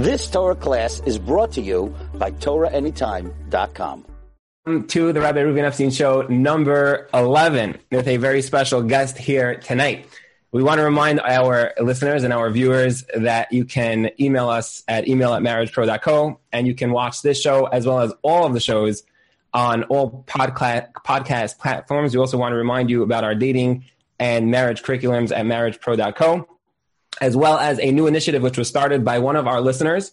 This Torah class is brought to you by TorahAnytime.com. To the Rabbi Reuven Epstein Show, number 11, with a very special guest here tonight. We want to remind our listeners and our viewers that you can email us at email at marriagepro.co and you can watch this show as well as all of the shows on all podcast, podcast platforms. We also want to remind you about our dating and marriage curriculums at marriagepro.co, as well as a new initiative which was started by one of our listeners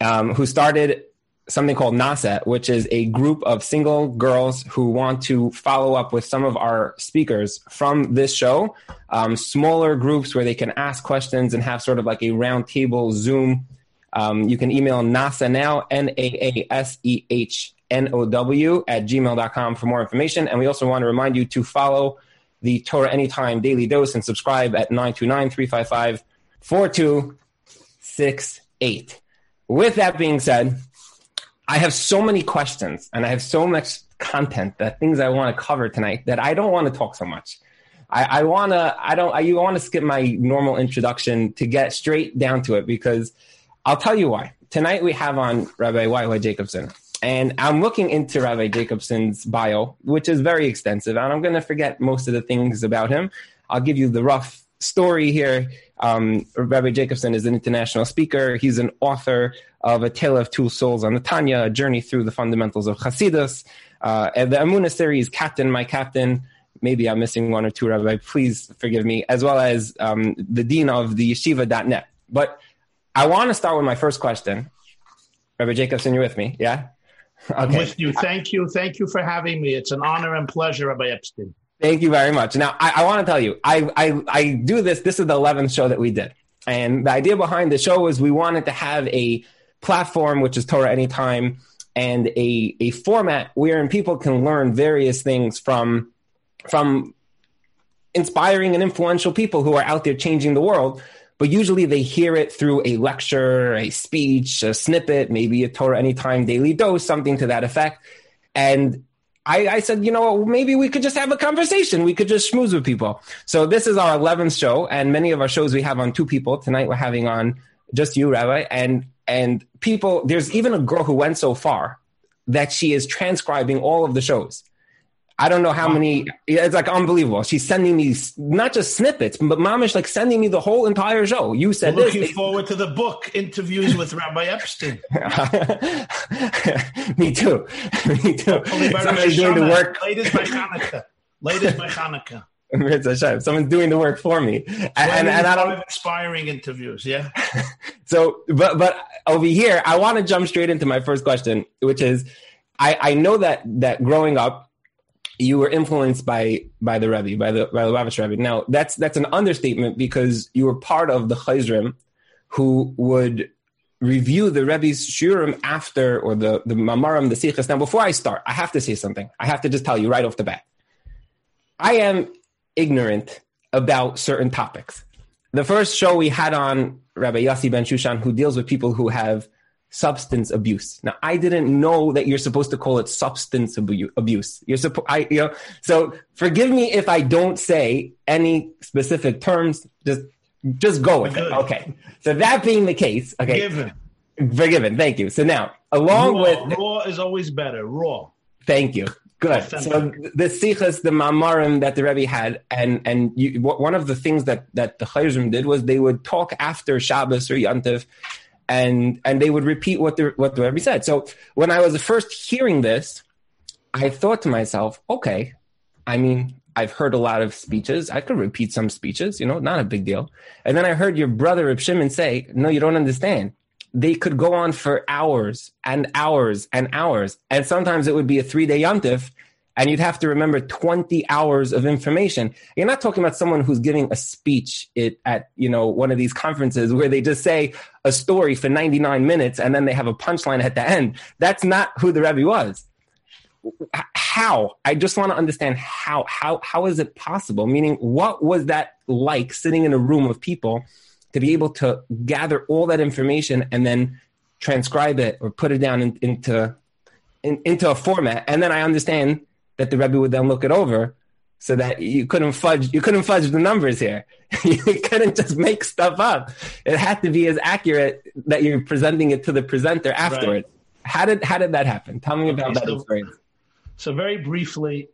um, who started something called Naaseh, which is a group of single girls who want to follow up with some of our speakers from this show. Um, smaller groups where they can ask questions and have sort of like a roundtable Zoom. Um, you can email Naaseh now, N A A S E H N O W, at gmail.com for more information. And we also want to remind you to follow the Torah Anytime Daily Dose and subscribe at 929 355 4268. With that being said, I have so many questions and I have so much content that things I want to cover tonight that I don't want to talk so much. I, I want to, I don't, I, you want to skip my normal introduction to get straight down to it because I'll tell you why. Tonight we have on Rabbi Y.Y. Jacobson. And I'm looking into Rabbi Jacobson's bio, which is very extensive, and I'm going to forget most of the things about him. I'll give you the rough story here. Um, Rabbi Jacobson is an international speaker. He's an author of A Tale of Two Souls on the Tanya, a journey through the fundamentals of Hasidus. Uh, and the Amuna series, Captain, My Captain. Maybe I'm missing one or two, Rabbi. Please forgive me. As well as um, the dean of the yeshiva.net. But I want to start with my first question. Rabbi Jacobson, you're with me, yeah? Okay. I'm with you. Thank you. Thank you for having me. It's an honor and pleasure, Rabbi Epstein. Thank you very much. Now, I, I want to tell you, I, I, I do this. This is the 11th show that we did. And the idea behind the show was we wanted to have a platform, which is Torah Anytime, and a, a format wherein people can learn various things from, from inspiring and influential people who are out there changing the world. But usually they hear it through a lecture, a speech, a snippet, maybe a Torah Anytime daily dose, something to that effect. And I, I, said, you know, maybe we could just have a conversation. We could just schmooze with people. So this is our 11th show, and many of our shows we have on two people. Tonight we're having on just you, Rabbi, and and people. There's even a girl who went so far that she is transcribing all of the shows. I don't know how many. It's like unbelievable. She's sending me not just snippets, but Mamish like sending me the whole entire show. You said We're looking this. forward to the book interviews with Rabbi Epstein. me too. me too. Somebody's doing the work. Ladies by Hanukkah. Ladies by Hanukkah. Someone's doing the work for me, and, and, and I don't inspiring interviews. Yeah. so, but but over here, I want to jump straight into my first question, which is, I I know that that growing up you were influenced by by the Rebbe, by the by the Lubavitch Rebbe. Now that's that's an understatement because you were part of the Chayzrim who would review the Rebbe's shurim after or the the Mamarim, the sichas. Now before I start, I have to say something. I have to just tell you right off the bat. I am ignorant about certain topics. The first show we had on Rabbi Yossi Ben Shushan, who deals with people who have substance abuse. Now, I didn't know that you're supposed to call it substance abuse. You're supposed, I, you know, so forgive me if I don't say any specific terms. Just, just go with it. Okay. So that being the case, okay. Forgiven. Forgiven. Thank you. So now, along raw, with raw is always better. Raw. Thank you. Good. Authentic. So the sichas, the mamarim that the Rebbe had, and and you, one of the things that that the Chayzrim did was they would talk after Shabbos or Yantiv, and and they would repeat what the what the said. So when I was first hearing this, I thought to myself, okay, I mean, I've heard a lot of speeches. I could repeat some speeches, you know, not a big deal. And then I heard your brother Reb Shimon say, "No, you don't understand. They could go on for hours and hours and hours, and sometimes it would be a three day yontif." and you'd have to remember 20 hours of information. You're not talking about someone who's giving a speech at, you know, one of these conferences where they just say a story for 99 minutes and then they have a punchline at the end. That's not who the Rebbe was. How? I just want to understand how, how, how is it possible? Meaning, what was that like sitting in a room of people to be able to gather all that information and then transcribe it or put it down in, into, in, into a format? And then I understand that the Rebbe would then look it over. So that you couldn't fudge you couldn't fudge the numbers here. you couldn't just make stuff up. It had to be as accurate that you're presenting it to the presenter afterwards. Right. How did how did that happen? Tell me okay, about that so, experience. So very briefly,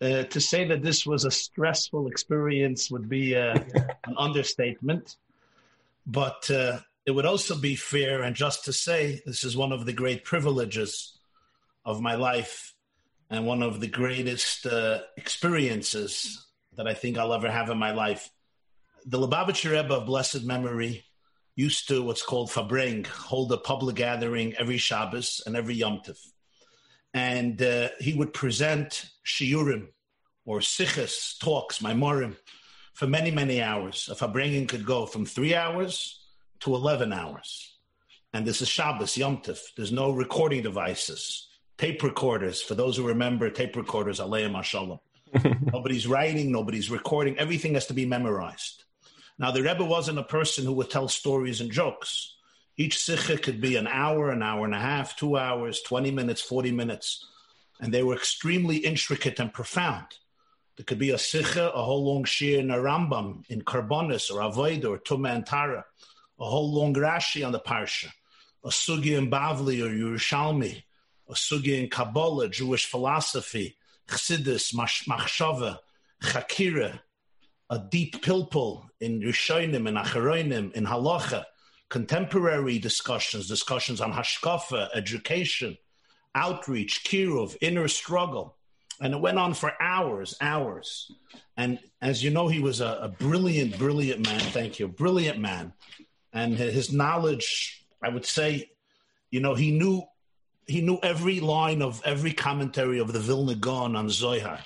uh, to say that this was a stressful experience would be uh, an understatement, but uh, it would also be fair and just to say this is one of the great privileges of my life and one of the greatest uh, experiences that I think I'll ever have in my life. The Lubavitcher Rebbe of blessed memory used to what's called Fabring, hold a public gathering every Shabbos and every Yom Tov. And uh, he would present shiurim or sichas, talks, maimorim, for many, many hours. A Farbrengen could go from three hours to 11 hours. And this is Shabbos, Yom Tov. There's no recording devices tape recorders. For those who remember tape recorders, Aleim Mashallah. nobody's writing, nobody's recording. Everything has to be memorized. Now, the Rebbe wasn't a person who would tell stories and jokes. Each sikha could be an hour, an hour and a half, two hours, 20 minutes, 40 minutes. And they were extremely intricate and profound. There could be a sikha, a whole long shir in a Rambam, in Karbonis or Avodah or Tuma and Tara, a whole long Rashi on the Parsha, a sugi in Bavli or Yerushalmi, sugi in Kabbalah, Jewish philosophy, Chassidus, Machshava, Chakira, a deep pilpul in Rishonim and Acharonim, in Halacha, contemporary discussions, discussions on Hashkafa, education, outreach, kiruv, inner struggle. And it went on for hours, hours. And as you know, he was a, a brilliant, brilliant man. Thank you. Brilliant man. And his knowledge, I would say, you know, he knew he knew every line of every commentary of the Vilna Gaon on Zohar.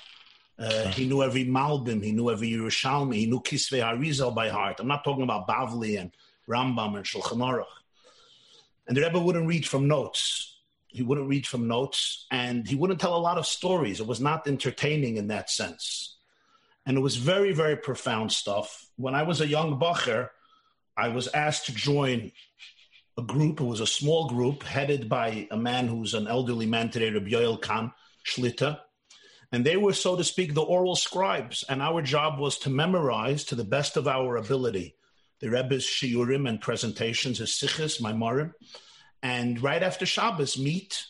Uh, he knew every Malbim, he knew every Yerushalmi, he knew Kisvei Harizal by heart. I'm not talking about Bavli and Rambam and Shulchan Aruch. And the Rebbe wouldn't read from notes. He wouldn't read from notes, and he wouldn't tell a lot of stories. It was not entertaining in that sense. And it was very, very profound stuff. When I was a young bacher, I was asked to join a group. It was a small group headed by a man who's an elderly man today, Rabbi Yoel Kahn Shlita. And they were, so to speak, the oral scribes. And our job was to memorize to the best of our ability the Rebbe's shiurim and presentations, his sichas, maimorim. And right after Shabbos, meet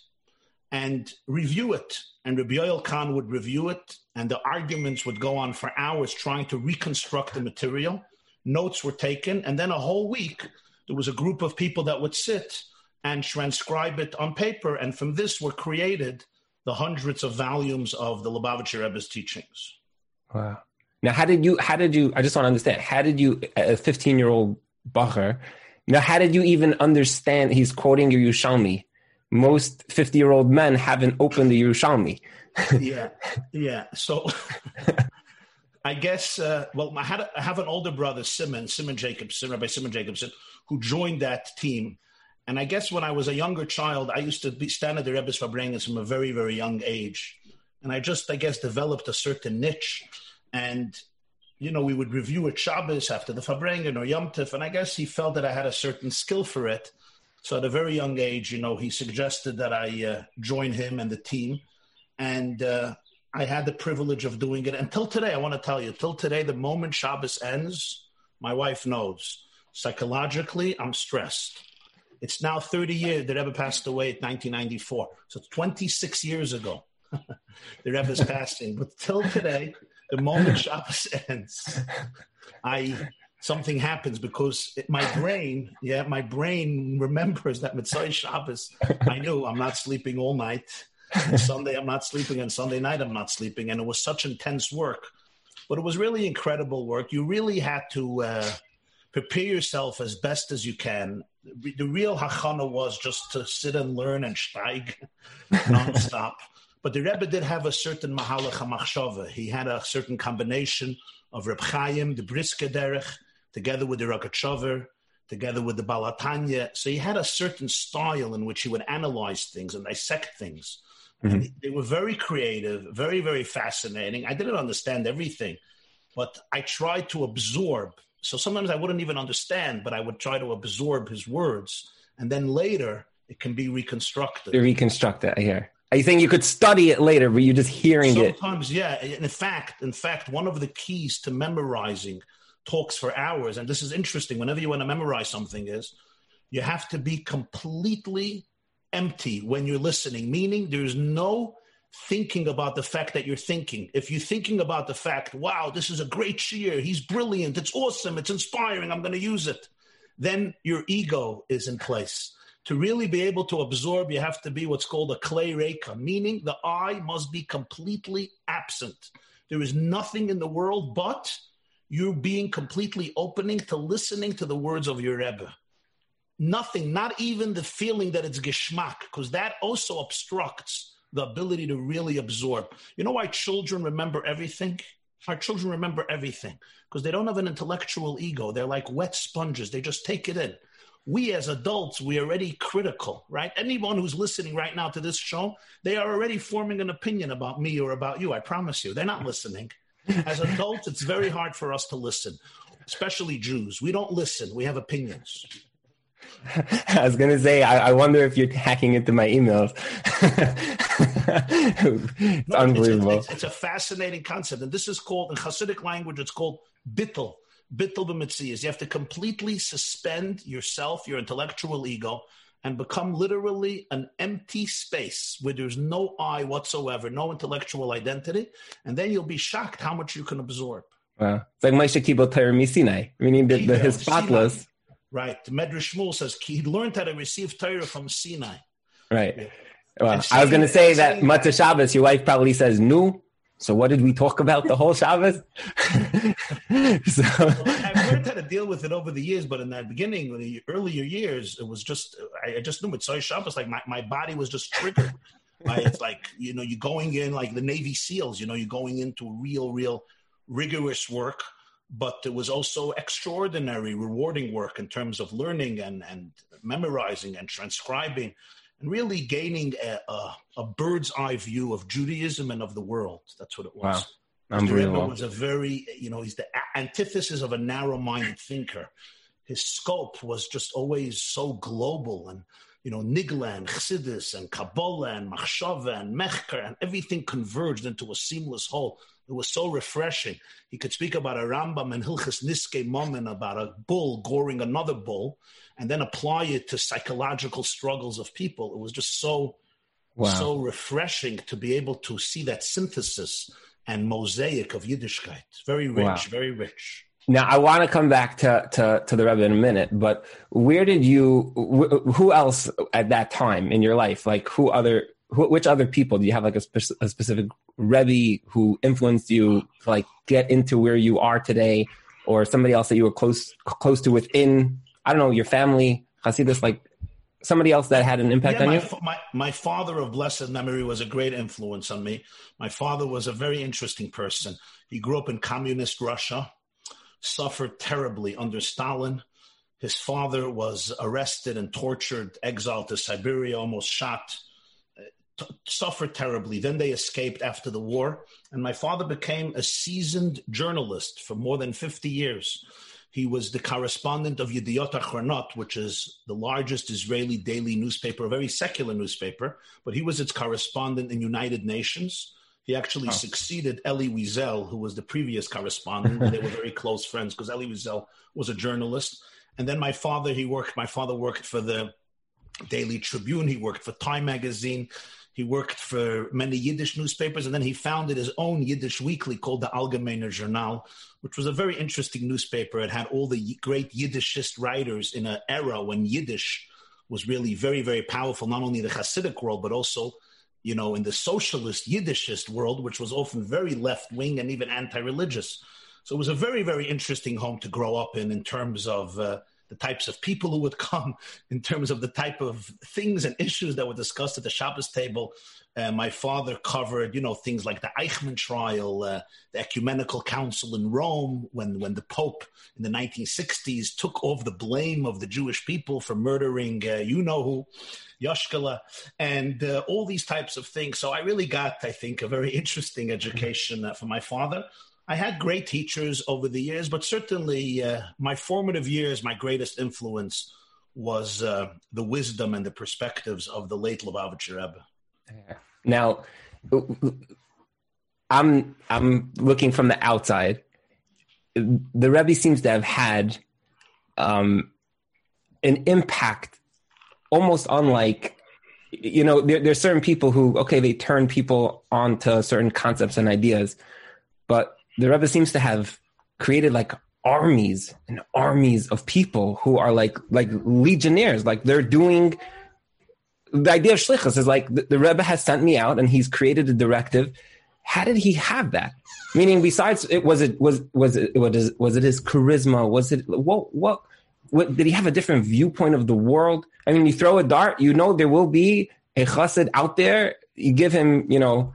and review it. And Rabbi Yoel Kahn would review it, and the arguments would go on for hours trying to reconstruct the material. Notes were taken, and then a whole week there was a group of people that would sit and transcribe it on paper. And from this were created the hundreds of volumes of the Lubavitcher Rebbe's teachings. Wow. Now, how did you, how did you, I just want to understand, how did you, a 15 year old Bacher, now, how did you even understand he's quoting your Yerushalmi? Most 50 year old men haven't opened the Yerushalmi. yeah. Yeah. So I guess, uh, well, I, had I have an older brother, Simon, Simon Jacobson, Rabbi Simon Jacobson, who joined that team. And I guess when I was a younger child, I used to be stand at the Rebbe's Farbrengens from a very, very young age. And I just, I guess, developed a certain niche. And, you know, we would review at Shabbos after the Farbrengen or Yom Tif. And I guess he felt that I had a certain skill for it. So at a very young age, you know, he suggested that I uh, join him and the team. And uh, I had the privilege of doing it. Until today, I want to tell you, till today, the moment Shabbos ends, my wife knows. Psychologically, I'm stressed. It's now 30 years. The Rebbe passed away in 1994. So 26 years ago, the Rebbe's passing. But till today, the moment Shabbos ends, I something happens because it, my brain, yeah, my brain remembers that Motzei Shabbos. I knew I'm not sleeping all night. Sunday I'm not sleeping, and Sunday night I'm not sleeping, and it was such intense work. But it was really incredible work. You really had to uh, prepare yourself as best as you can. The real hachana was just to sit and learn and steig nonstop. but the Rebbe did have a certain mahalach hamachshava. He had a certain combination of Reb Chaim, the Brisker Derech, together with the Rogatchover, together with the Baal HaTanya. So he had a certain style in which he would analyze things and dissect things. Mm-hmm. they were very creative, very, very fascinating. I didn't understand everything, but I tried to absorb. So sometimes I wouldn't even understand, but I would try to absorb his words. And then later it can be reconstructed. Reconstruct it, I hear. You saying you could study it later, but you're just hearing Sometimes, it? Sometimes, yeah. In fact, in fact, one of the keys to memorizing talks for hours, and this is interesting. Whenever you want to memorize something, is you have to be completely empty when you're listening. Meaning, there's no thinking about the fact that you're thinking. If you're thinking about the fact, wow, this is a great shear, he's brilliant, it's awesome, it's inspiring, I'm going to use it, then your ego is in place. To really be able to absorb, you have to be what's called a clay reka, meaning the eye must be completely absent. There is nothing in the world but you being completely opening to listening to the words of your Rebbe. Nothing, not even the feeling that it's geschmack, because that also obstructs the ability to really absorb. You know why children remember everything? Our children remember everything because they don't have an intellectual ego. They're like wet sponges, they just take it in we as adults, we're already critical, right? Anyone who's listening right now to this show, they are already forming an opinion about me or about you. I promise you. They're not listening. As adults, it's very hard for us to listen, especially Jews. We don't listen, we have opinions. I was going to say, I, I, wonder if you're hacking into my emails. it's no, unbelievable. It's, it's, it's, a fascinating concept. And this is called, in Hasidic language, it's called bittel bittul b'mitzias. You have to completely suspend yourself, your intellectual ego, and become literally an empty space where there's no I whatsoever, no intellectual identity, and then you'll be shocked how much you can absorb. Wow. It's like Moshe Kibbutz Misinai, meaning the, the, his spotless. Right. The Medrash Shmuel says he learned how to receive Torah from Sinai. Right. Yeah. Well, I was going to say that Motzei Shabbos, your wife probably says, "Nu, so what did we talk about the whole Shabbos? so well, I've learned how to deal with it over the years, but in the beginning, the earlier years, it was just I just knew it. So Shabbos, like my, my body was just triggered. it's like you know you're going in like the Navy SEALs. You know you're going into real, real rigorous work, but it was also extraordinary, rewarding work in terms of learning and and memorizing and transcribing and really gaining a, a, a, bird's eye view of Judaism and of the world. That's what it was. Wow. Unbelievable. was a very, you know, he's the antithesis of a narrow-minded thinker. His scope was just always so global and, you know, Nigla and Chassidus and Kabbalah and Machshava and Mechker and everything converged into a seamless whole. It was so refreshing. He could speak about a Rambam and Hilchas Niske Momen, about a bull goring another bull, and then apply it to psychological struggles of people. It was just so wow. so refreshing to be able to see that synthesis and mosaic of Yiddishkeit. Very rich, wow. very rich. Now I want to come back to, to, to the Rebbe in a minute, but where did you? Wh- who else at that time in your life? Like who other? Who, which other people do you have like a, spe- a specific Rebbe who influenced you to like get into where you are today, or somebody else that you were close close to within I don't know, your family, I see this like somebody else that had an impact yeah, on my, you? My, my father of blessed memory was a great influence on me. My father was a very interesting person. He grew up in communist Russia, suffered terribly under Stalin. His father was arrested and tortured, exiled to Siberia, almost shot, t- suffered terribly. Then they escaped after the war. And my father became a seasoned journalist for more than 50 years. He was the correspondent of Yediot Achronot, which is the largest Israeli daily newspaper, a very secular newspaper, but he was its correspondent in United Nations. He actually oh. succeeded Elie Wiesel, who was the previous correspondent. they were very close friends because Elie Wiesel was a journalist. And then my father, he worked, my father worked for the Daily Tribune. He worked for Time Magazine. He worked for many Yiddish newspapers, and then he founded his own Yiddish weekly called the Allgemeiner Journal, which was a very interesting newspaper. It had all the great Yiddishist writers in an era when Yiddish was really very, very powerful, not only in the Hasidic world, but also, you know, in the socialist Yiddishist world, which was often very left wing and even anti religious. So it was a very, very interesting home to grow up in, in terms of. Uh, the types of people who would come, in terms of the type of things and issues that were discussed at the Shabbos table. Uh, my father covered, you know, things like the Eichmann trial, uh, the Ecumenical Council in Rome, when, when the Pope in the 1960s took off the blame of the Jewish people for murdering, uh, you know who, Yoshkala, and uh, all these types of things. So I really got, I think, a very interesting education uh, from my father. I had great teachers over the years, but certainly uh, my formative years, my greatest influence was uh, the wisdom and the perspectives of the late Lubavitcher Rebbe. Now, I'm I'm looking from the outside. The Rebbe seems to have had um, an impact almost unlike you know there, there's certain people who okay they turn people onto certain concepts and ideas but the Rebbe seems to have created like armies and armies of people who are like like legionnaires like they're doing the idea of shlichus is like the, the Rebbe has sent me out and he's created a directive how did he have that meaning besides it was it was was it was, was it his charisma was it what what what, did he have a different viewpoint of the world? I mean, you throw a dart, you know there will be a chassid out there. You give him, you know,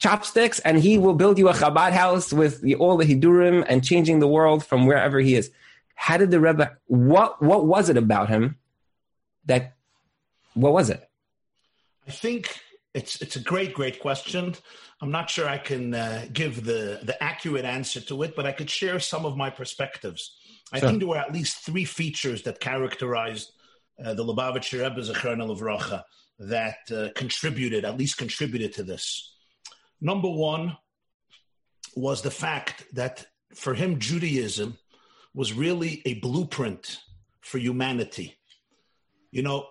chopsticks, and he will build you a Chabad house with the, all the hidurim and changing the world from wherever he is. How did the Rebbe? What what was it about him that? What was it? I think it's it's a great great question. I'm not sure I can uh, give the the accurate answer to it, but I could share some of my perspectives. I sure. think there were at least three features that characterized uh, the Lubavitcher Rebbe Zechron of Racha that uh, contributed, at least contributed to this. Number one was the fact that for him, Judaism was really a blueprint for humanity. You know,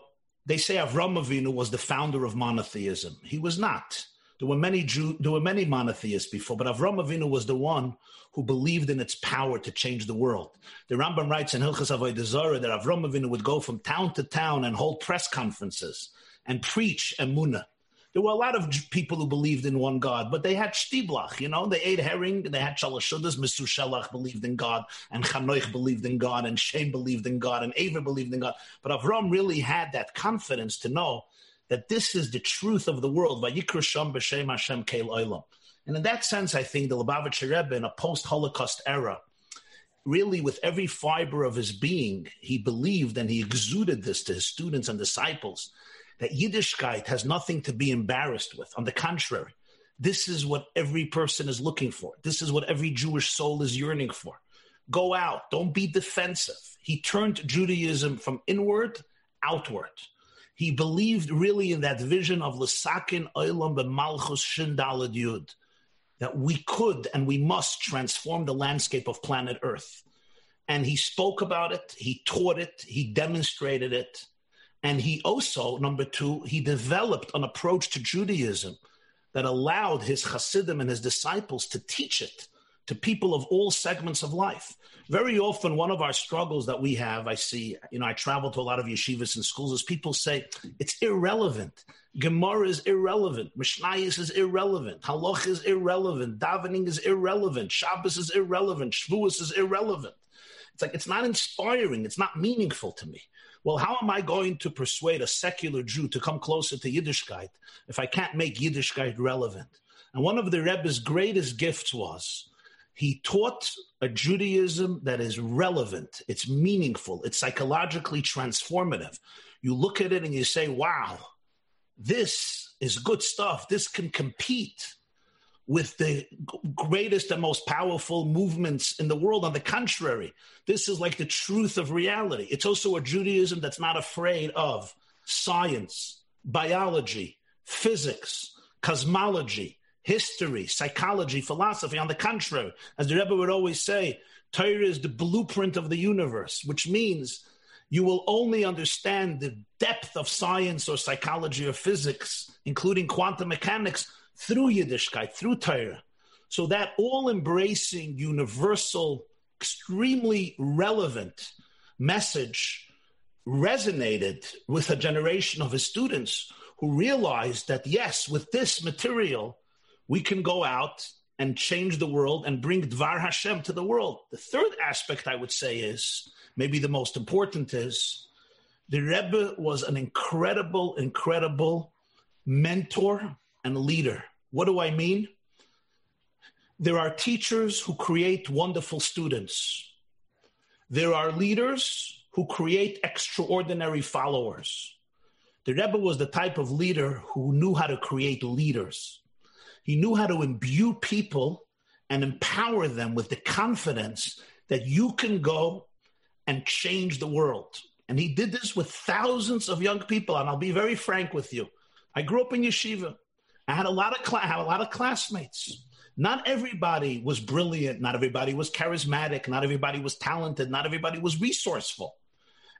they say Avram Avinu was the founder of monotheism. He was not. There were many Jew, there were many monotheists before, but Avram Avinu was the one who believed in its power to change the world. The Rambam writes in Hilchas Avodah Zarah that Avram Avinu would go from town to town and hold press conferences and preach Emunah. There were a lot of people who believed in one God, but they had shtiblach, you know, they ate herring, they had shalashudas, Mesushelach believed in God, and Chanoich believed in God, and Shem believed in God, and Ava believed in God. But Avram really had that confidence to know that this is the truth of the world. And in that sense, I think the Lubavitcher Rebbe in a post-Holocaust era, really with every fiber of his being, he believed and he exuded this to his students and disciples that Yiddishkeit has nothing to be embarrassed with. On the contrary, this is what every person is looking for. This is what every Jewish soul is yearning for. Go out, don't be defensive. He turned Judaism from inward outward. He believed really in that vision of Lesakin Olam B'Malchus Shindalad Yud, that we could and we must transform the landscape of planet Earth. And he spoke about it, he taught it, he demonstrated it. And he also, number two, he developed an approach to Judaism that allowed his Hasidim and his disciples to teach it to people of all segments of life. Very often, one of our struggles that we have, I see, you know, I travel to a lot of yeshivas and schools, is people say it's irrelevant. Gemara is irrelevant. Mishnayos is irrelevant. Halach is irrelevant. Davening is irrelevant. Shabbos is irrelevant. Shavuos is irrelevant. It's like it's not inspiring. It's not meaningful to me. Well, how am I going to persuade a secular Jew to come closer to Yiddishkeit if I can't make Yiddishkeit relevant? And one of the Rebbe's greatest gifts was he taught a Judaism that is relevant, it's meaningful, it's psychologically transformative. You look at it and you say, wow, this is good stuff. This can compete with the greatest and most powerful movements in the world. On the contrary, this is like the truth of reality. It's also a Judaism that's not afraid of science, biology, physics, cosmology, history, psychology, philosophy. On the contrary, as the Rebbe would always say, Torah is the blueprint of the universe, which means you will only understand the depth of science or psychology or physics, including quantum mechanics, through Yiddishkeit, through Torah. So that all embracing, universal, extremely relevant message resonated with a generation of his students who realized that, yes, with this material, we can go out and change the world and bring Dvar Hashem to the world. The third aspect I would say is maybe the most important is the Rebbe was an incredible, incredible mentor and leader. What do I mean? There are teachers who create wonderful students. There are leaders who create extraordinary followers. The Rebbe was the type of leader who knew how to create leaders. He knew how to imbue people and empower them with the confidence that you can go and change the world. And he did this with thousands of young people. And I'll be very frank with you. I grew up in yeshiva. I had a lot of cl- I had a lot of classmates. Not everybody was brilliant. Not everybody was charismatic. Not everybody was talented. Not everybody was resourceful.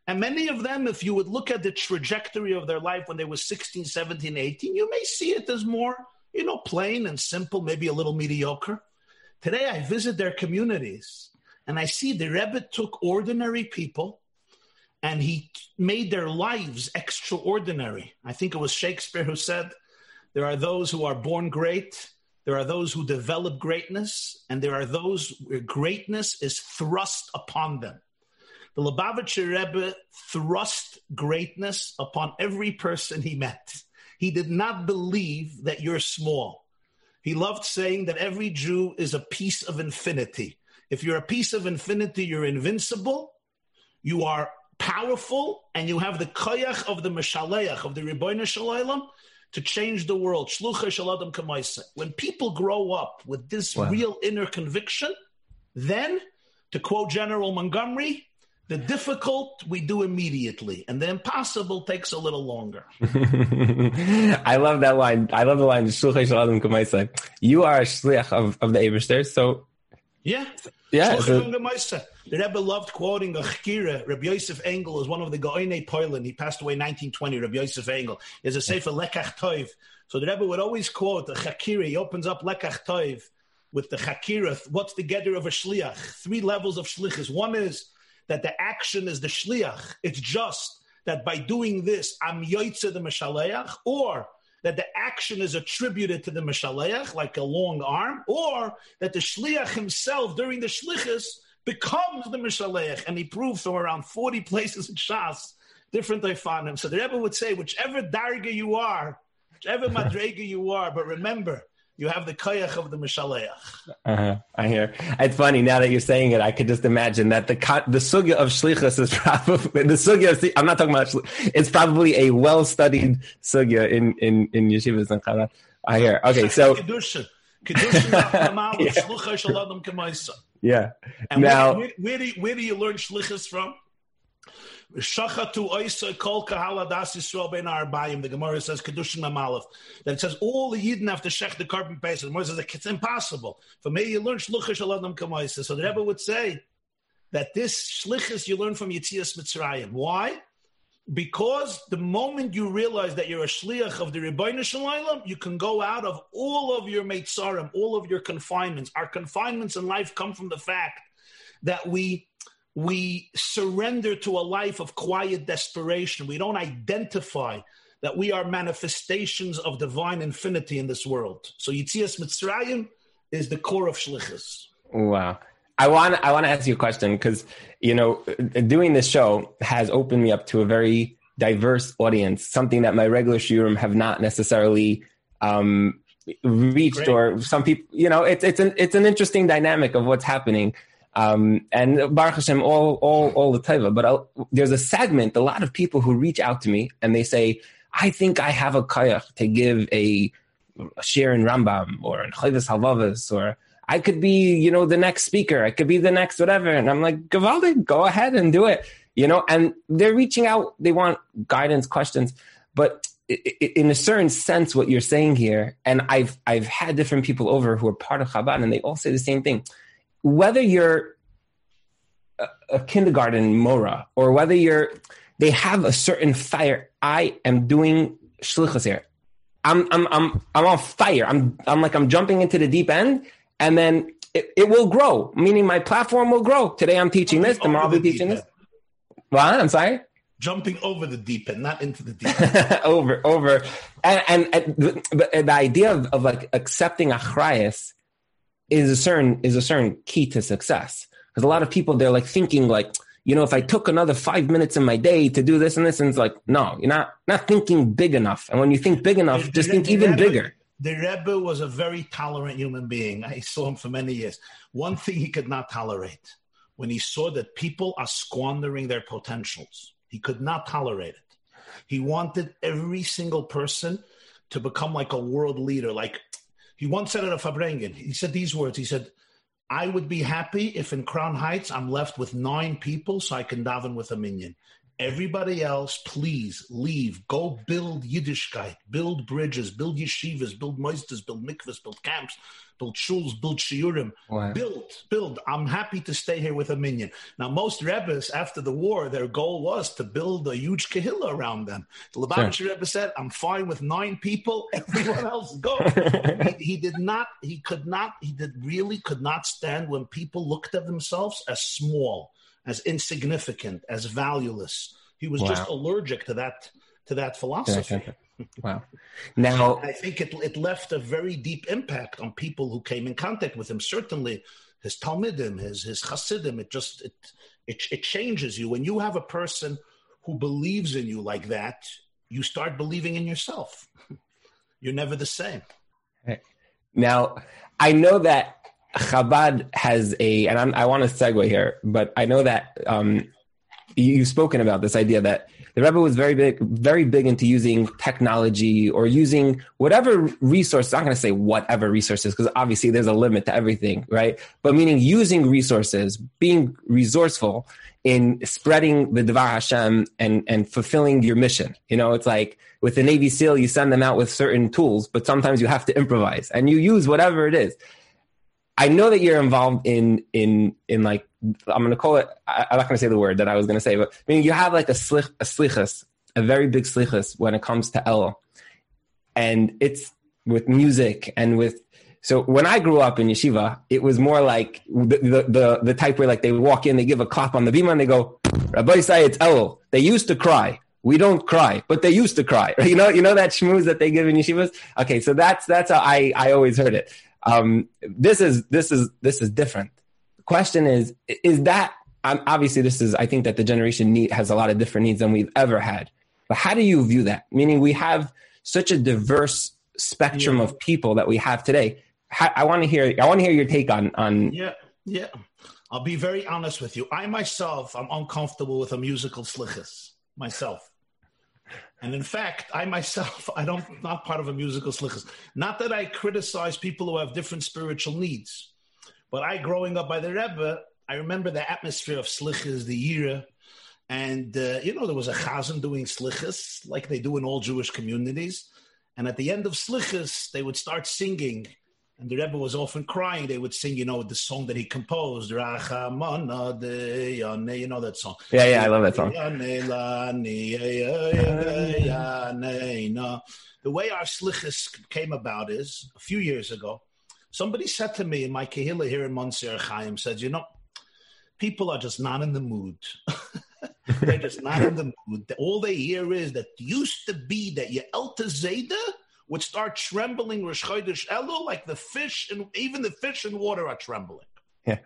And many of them, if you would look at the trajectory of their life when they were 16, 17, 18, you may see it as more, you know, plain and simple, maybe a little mediocre. Today, I visit their communities and I see the Rebbe took ordinary people and he made their lives extraordinary. I think it was Shakespeare who said, There are those who are born great, there are those who develop greatness, and there are those where greatness is thrust upon them. The Lubavitcher Rebbe thrust greatness upon every person he met. He did not believe that you're small. He loved saying that every Jew is a piece of infinity. If you're a piece of infinity, you're invincible, you are powerful, and you have the koyach of the Meshaleach, of the Ribbono Shel Olam, to change the world. When people grow up with this wow. real inner conviction, then, to quote General Montgomery, the difficult we do immediately, and the impossible takes a little longer. I love that line. I love the line. You are a shliach of, of the Eberster, so yeah, yeah. The Rebbe loved quoting a chkira. Rabbi Yosef Engel is one of the Goine Poilin. He passed away in 1920. Rabbi Yosef Engel is a sefer Lekach Toiv. So the Rebbe would always quote a chakira. He opens up Lekach Toiv with the chakira. What's the getter of a shliach? Three levels of shlichus. One is that the action is the shliach. It's just that by doing this, I'm yoitze the meshaleach, or that the action is attributed to the meshaleach, like a long arm, or that the shliach himself during the shlichus becomes the meshaleach, and he proves from around 40 places in Shas, different him. So the Rebbe would say, whichever darga you are, whichever madrega you are, but remember, you have the koyach of the Mishaleach. Uh-huh. I hear. It's funny now that you're saying it. I could just imagine that the the sugya of shlichus is probably the sugya. Of, I'm not talking about. It's probably a well studied sugya in in in yeshivas and chana. I hear. Okay, so. yeah. And now, where, where, where, do you, where do you learn shlichus from? Arbayim. The Gemara says Kiddushin amalef that it says all the Yidden have to shech the korban Pesach. The Gemara says it's impossible. For me, you learn shluchish aladam kamaisa. So the Rebbe would say that this shlichus you learn from Yitzias Mitzrayim. Why? Because the moment you realize that you're a shliach of the Ribbono Shel Olam, you can go out of all of your meitzarim, all of your confinements. Our confinements in life come from the fact that we we surrender to a life of quiet desperation. We don't identify that we are manifestations of divine infinity in this world. So Yitzias Mitzrayim is the core of Shlichus. Wow. I want I want to ask you a question because you know doing this show has opened me up to a very diverse audience, something that my regular shurim have not necessarily um, reached, Great. or some people. You know, it's it's an it's an interesting dynamic of what's happening. Um, and Baruch Hashem, all, all, all the teva. But I'll, there's a segment, a lot of people who reach out to me and they say, I think I have a kayach to give a, a share in Rambam or in Chovos Halevavos or I could be, you know, the next speaker. I could be the next whatever. And I'm like, Gavaldi, go ahead and do it. You know, and they're reaching out. They want guidance, questions. But in a certain sense, what you're saying here, and I've I've had different people over who are part of Chabad, and they all say the same thing whether you're a, a kindergarten mora or whether you're they have a certain fire. I am doing shlichus here. I'm I'm I'm I'm on fire. I'm I'm like I'm jumping into the deep end, and then it, it will grow. Meaning my platform will grow. Today I'm teaching this. Tomorrow I'll be teaching this. What? I'm sorry. Jumping over the deep end, not into the deep end. over, over, and and, and the, the, idea of, of like accepting achrayas is a certain is a certain key to success. Because a lot of people they're like thinking like, you know, if I took another five minutes in my day to do this and this, and it's like, no, you're not not thinking big enough. And when you think big enough, the, just the, think the even Rebbe, bigger. The Rebbe was a very tolerant human being. I saw him for many years. One thing he could not tolerate when he saw that people are squandering their potentials. He could not tolerate it. He wanted every single person to become like a world leader, like he once said at a Farbrengen, he said these words. He said, I would be happy if in Crown Heights I'm left with nine people so I can daven with a minyan. Everybody else, please leave. Go build Yiddishkeit, build bridges, build yeshivas, build moisters, build mikvahs, build camps, build shuls, build shiurim. Build, build. I'm happy to stay here with a minyan. Now, most rebbes after the war, their goal was to build a huge kahila around them. The Lubavitcher sure. Rebbe said, "I'm fine with nine people. Everyone else go." he, he did not. He could not. He did really could not stand when people looked at themselves as small as insignificant, as valueless. He was wow. just allergic to that to that philosophy. Wow. Now I think it it left a very deep impact on people who came in contact with him. Certainly his Talmudim, his his Hasidim, it just it, it it changes you. When you have a person who believes in you like that, you start believing in yourself. You're never the same. Now, I know that Chabad has a, and I'm, i want to segue here, but I know that um, you've spoken about this idea that the Rebbe was very big, very big into using technology or using whatever resources. I'm not going to say whatever resources because obviously there's a limit to everything, right? But meaning using resources, being resourceful in spreading the Devar Hashem and and fulfilling your mission. You know, it's like with the Navy SEAL, you send them out with certain tools, but sometimes you have to improvise and you use whatever it is. I know that you're involved in in in like I'm to call it. I, am not to say the word that I was to say, but I mean you have like a slich, a slichus, a very big slichus when it comes to El, and it's with music and with. So when I grew up in yeshiva, it was more like the the the, the type where like they walk in, they give a clap on the bima, and they go, Rabbi say it's El. They used to cry. We don't cry, but they used to cry. You know, you know that shmooze that they give in yeshivas. Okay, so that's that's how I I always heard it. Um, this is this is this is different. The question is, is that um, obviously this is I think that the generation need has a lot of different needs than we've ever had. But how do you view that? Meaning we have such a diverse spectrum yeah. of people that we have today. How, I want to hear I want to hear your take on on yeah yeah. I'll be very honest with you. I myself, I'm uncomfortable with a musical slichus myself. And in fact, I myself, I don't not part of a musical slichus. Not that I criticize people who have different spiritual needs, but I, growing up by the Rebbe, I remember the atmosphere of slichus, the yira, and uh, you know there was a chazan doing slichus like they do in all Jewish communities. And at the end of slichus, they would start singing and the Rebbe was often crying. They would sing, you know, the song that he composed, Rachamana de you know that song. Yeah, yeah, I love that song. The way our slichus came about is a few years ago. Somebody said to me in my kehillah here in Monsey Chaim, said, you know, people are just not in the mood. They're just not in the mood. All they hear is that used to be that your Elta Zayda would start trembling Rosh Chodesh Elul, like the fish and even the fish in water are trembling. Yeah.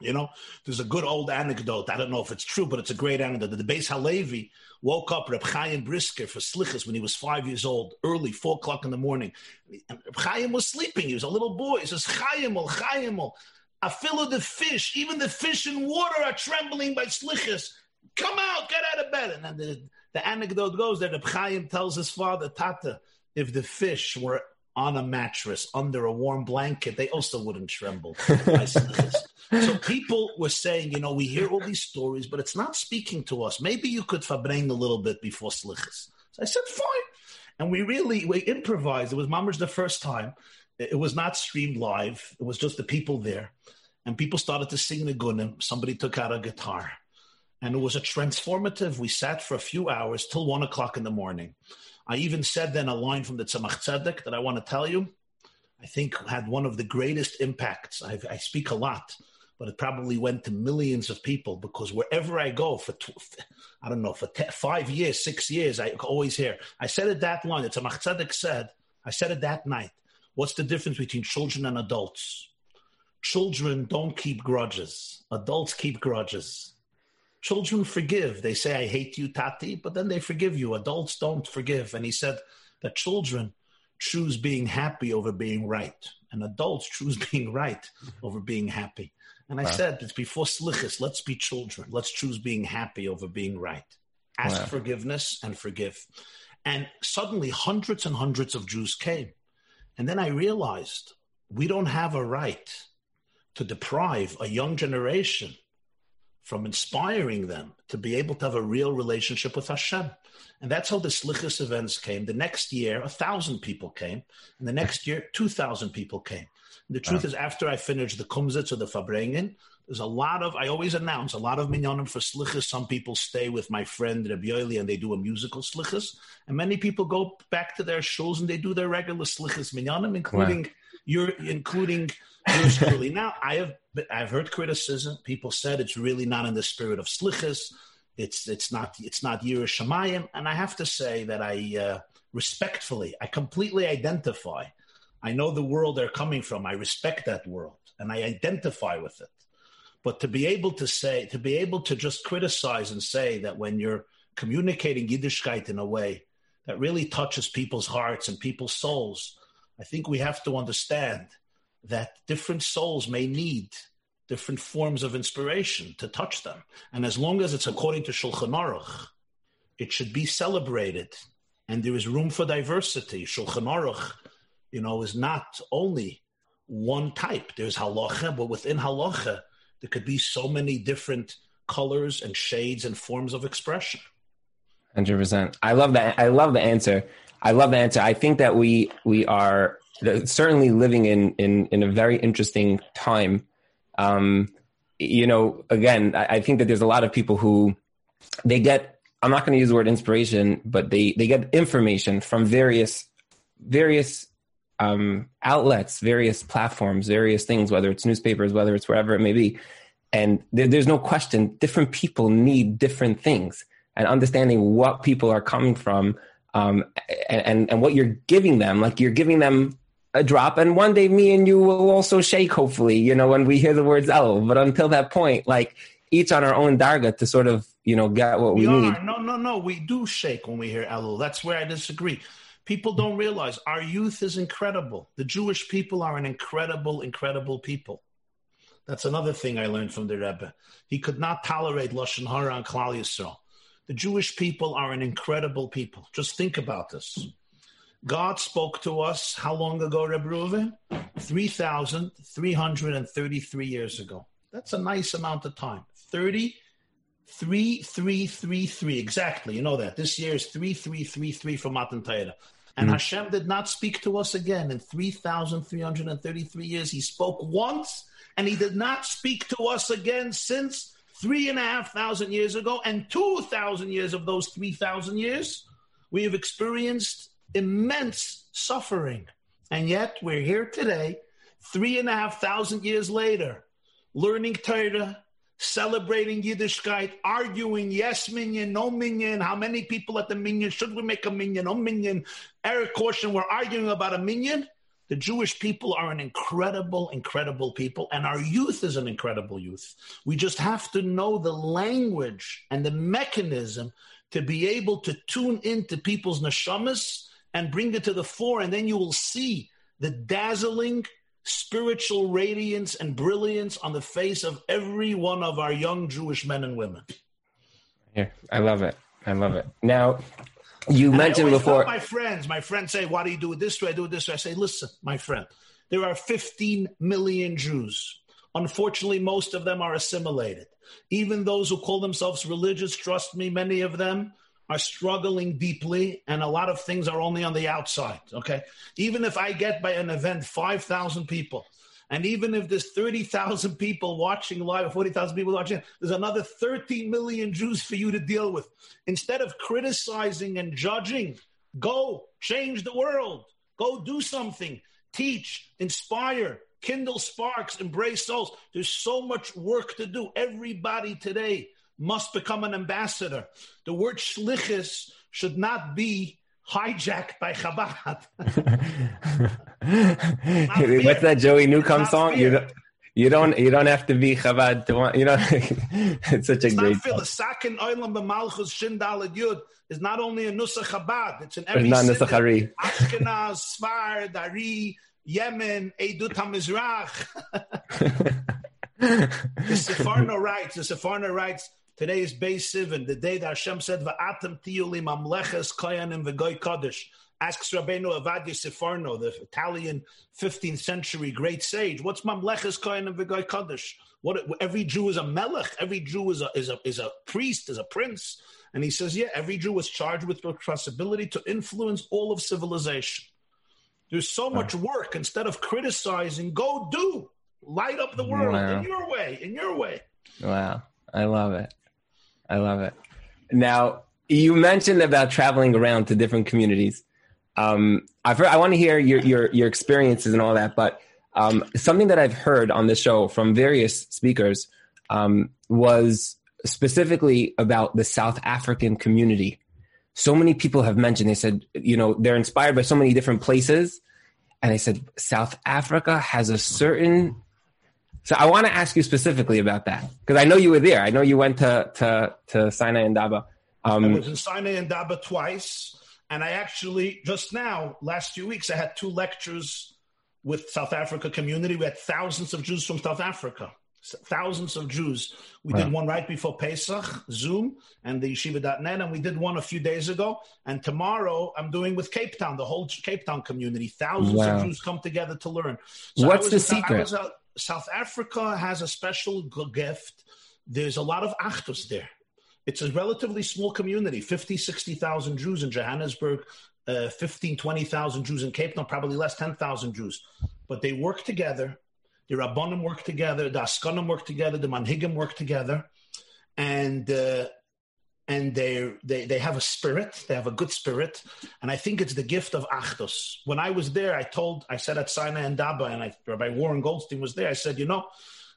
You know, there's a good old anecdote. I don't know if it's true, but it's a great anecdote. The Beis Halevi woke up Reb Chaim Brisker for slichas when he was five years old, early, four o'clock in the morning. And Reb Chaim was sleeping. He was a little boy. He says, Chaimel, Chaimel, I fill of the fish, even the fish in water are trembling by slichas. Come out, get out of bed. And then the, the anecdote goes that Reb Chaim tells his father, Tata, if the fish were on a mattress under a warm blanket, they also wouldn't tremble. so people were saying, you know, we hear all these stories, but it's not speaking to us. Maybe you could fabrain a little bit before slichas. So I said, fine. And we really we improvised. It was Mama's the first time. It was not streamed live. It was just the people there. And people started to sing the gunim. Somebody took out a guitar. And it was a transformative. We sat for a few hours till one o'clock in the morning. I even said then a line from the Tzemach Tzedek that I want to tell you. I think had one of the greatest impacts. I've, i speak a lot, but it probably went to millions of people because wherever I go for, I don't know, for te- five years, six years, I always hear. I said it that line. It's a Tzedek said. I said it that night. What's the difference between children and adults? Children don't keep grudges. Adults keep grudges. Children forgive. They say, I hate you, Tati, but then they forgive you. Adults don't forgive. And he said that children choose being happy over being right, and adults choose being right over being happy. And I wow. said, it's before slichus, let's be children. Let's choose being happy over being right. Ask wow. forgiveness and forgive. And suddenly, hundreds and hundreds of Jews came. And then I realized we don't have a right to deprive a young generation from inspiring them to be able to have a real relationship with Hashem. And that's how the Slichus events came. The next year, a thousand people came. And the next year, 2,000 people came. And the truth wow. is, after I finished the Kumzitz or the Farbrengen, there's a lot of, I always announce, a lot of minyanim for Slichus. Some people stay with my friend Rabbi Yoeli and they do a musical Slichus. And many people go back to their shows and they do their regular Slichus minyanim, including wow. your, including yours truly. Now, I have I've heard criticism. People said it's really not in the spirit of shlichus. It's it's not it's not Yerushalayim, and I have to say that I uh, respectfully, I completely identify. I know the world they're coming from. I respect that world, and I identify with it. But to be able to say, to be able to just criticize and say that when you're communicating Yiddishkeit in a way that really touches people's hearts and people's souls, I think we have to understand that different souls may need different forms of inspiration to touch them. And as long as it's according to Shulchan Aruch, it should be celebrated. And there is room for diversity. Shulchan Aruch, you know, is not only one type. There's halacha, but within halacha, there could be so many different colors and shades and forms of expression. Hundred percent. I love that. I love the answer. I love the answer. I think that we we are certainly living in in in a very interesting time. Um, you know, again, I, I think that there's a lot of people who they get. I'm not going to use the word inspiration, but they they get information from various various um, outlets, various platforms, various things, whether it's newspapers, whether it's wherever it may be. And there, there's no question, different people need different things. And understanding what people are coming from um, and, and what you're giving them, like you're giving them a drop and one day me and you will also shake hopefully you know when we hear the words el. But until that point like each on our own darga to sort of you know get what we, we need. no no no. We do shake when we hear elul that's where i disagree. People don't realize our youth is incredible. The jewish people are an incredible incredible people. That's another thing i learned from the rebbe. He could not tolerate lashon hara and klal yisrael. The jewish people are an incredible people. Just think about this God spoke to us how long ago, Reb Reuven? 3,333 years ago. That's a nice amount of time. 30, 3333, exactly. You know that. This year is 3333 for Matan Torah. And mm-hmm. Hashem did not speak to us again in 3,333 years. He spoke once, and he did not speak to us again since three and a half thousand years ago. And 2,000 years of those 3,000 years, we have experienced immense suffering. And yet we're here today, three and a half thousand years later, learning Torah, celebrating Yiddishkeit, arguing yes minyan, no minyan, how many people at the minyan, should we make a minyan, no minyan. Eric Caution, we're arguing about a minyan. The Jewish people are an incredible, incredible people, and our youth is an incredible youth. We just have to know the language and the mechanism to be able to tune into people's neshamas and bring it to the fore, and then you will see the dazzling spiritual radiance and brilliance on the face of every one of our young Jewish men and women. Yeah, I love it. I love it. Now, you and mentioned before. My friends, my friends say, "Why do you do it this way? I do it this way." I say, "Listen, my friend, there are 15 million Jews. Unfortunately, most of them are assimilated. Even those who call themselves religious, trust me, many of them are struggling deeply, and a lot of things are only on the outside. Okay. Even if I get by an event 5,000 people, and even if there's 30,000 people watching live, or 40,000 people watching, there's another 13 million Jews for you to deal with. Instead of criticizing and judging, go change the world, go do something, teach, inspire, kindle sparks, embrace souls. There's so much work to do. Everybody today must become an ambassador. The word shlichus should not be hijacked by Chabad. What's that Joey Newcomb song? You don't, you don't you don't have to be Chabad to want you know it's such a it's great not Sakin Oilam b'Malchus Shindalad Yud is not only a Nusach Chabad, it's in every it's not Nusach Ashkenaz, Sfar, Dari, Yemen, Eidut HaMizrach. the Seforno writes, the Seforno writes, Today is Beis Sivan, the day that Hashem said, "Va'atem tiyuli mamleches koyanim v'goy kodesh." Asks Rabbeinu Avadia Seforno, the Italian 15th century great sage, what's Mamleches Kohen and Vigoy Kaddish? What every Jew is a melech, every Jew is a is a is a priest, is a prince. And he says, yeah, every Jew is charged with the responsibility to influence all of civilization. There's so much work. Instead of criticizing, go do. Light up the world wow. in your way, in your way. Wow. I love it. I love it. Now, you mentioned about traveling around to different communities. Um, I've heard, I want to hear your, your, your experiences and all that, but um, something that I've heard on the show from various speakers um, was specifically about the South African community. So many people have mentioned, they said, you know, they're inspired by so many different places. And they said, South Africa has a certain. So I want to ask you specifically about that because I know you were there. I know you went to, to, to Sinai Indaba. Um, I was in Sinai Indaba twice. And I actually, just now, last few weeks, I had two lectures with South Africa community. We had thousands of Jews from South Africa thousands of Jews. We wow. did one right before Pesach, Zoom, and the yeshiva.net, and we did one a few days ago. And tomorrow I'm doing with Cape Town, the whole Cape Town community. Thousands wow. of Jews come together to learn. So What's the secret? South Africa has a special gift. There's a lot of Achdus there. It's a relatively small community, 50, 60,000 Jews in Johannesburg, uh, 15, 20,000 Jews in Cape Town, probably less, 10,000 Jews. But they work together the Rabbanim work together, the Askanim work together, the Manhigim work together, and uh, and they they they have a spirit, they have a good spirit, and I think it's the gift of Achdus. When I was there, I told, I said at Sinai Indaba, and I, Rabbi Warren Goldstein was there. I said, you know,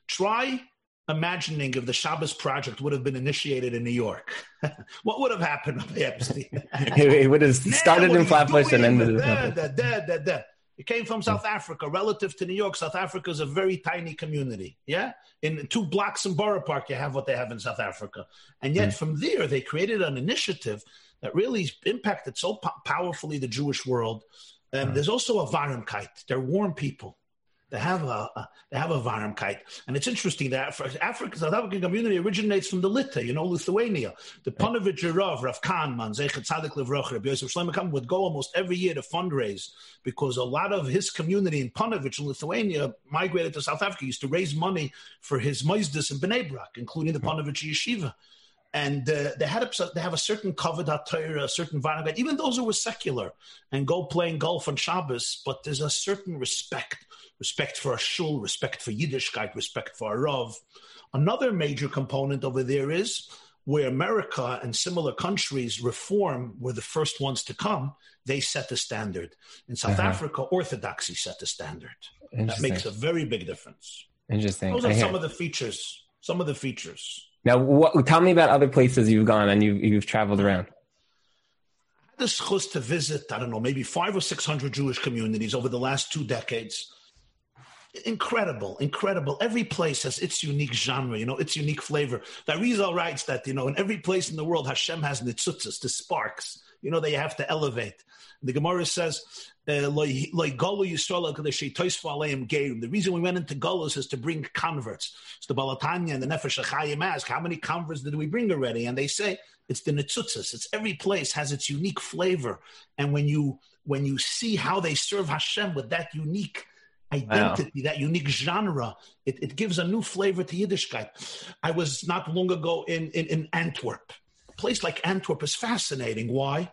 try imagining if the Shabbos project would have been initiated in New York, what would have happened it would have started in Flatbush and ended in it came from South Africa, relative to New York. South Africa is a very tiny community. Yeah, in two blocks in Borough Park, you have what they have in South Africa, and yet mm. from there they created an initiative that really impacted so po- powerfully the Jewish world. Um, mm. There's also a Varmkeit. They're warm people. They have a, a they have a Varmkeit, and it's interesting that Africa, South African community originates from the Lita, you know, Lithuania. The Panovich Rav, Rav Kahaneman, Zeichet Tzadik Levroch, Rabbi Yosef Shlomo would go almost every year to fundraise because a lot of his community in Panovich in Lithuania migrated to South Africa. He used to raise money for his moisdus in Bnei Brak, including the hmm. Panovich Yeshiva and uh, they had a, they have a certain kavod Torah, a certain environment. Even those who were secular and go playing golf on Shabbos, but there's a certain respect respect for a shul, respect for Yiddishkeit, respect for a Rav. Another major component over there is where America and similar countries reform were the first ones to come, they set the standard. In South uh-huh. Africa, orthodoxy set the standard. That makes a very big difference. Interesting. Those are some of the features. Some of the features. Now, what, tell me about other places you've gone and you've, you've traveled around. I had the chus to visit, I don't know, maybe five or 600 Jewish communities over the last two decades incredible, incredible. Every place has its unique genre, you know, its unique flavor. The Arizal writes that, you know, in every place in the world, Hashem has nitzutzas, the sparks, you know, they have to elevate. The Gemara says, uh, the reason we went into Golos is to bring converts. So the Baal HaTanya and the Nefesh HaChaim ask, how many converts did we bring already? And they say, it's the Nitzutzas. It's every place has its unique flavor. And when you when you see how they serve Hashem with that unique identity, wow. that unique genre. It, it, gives a new flavor to Yiddishkeit. I was not long ago in, in, in Antwerp. A place like Antwerp is fascinating. Why?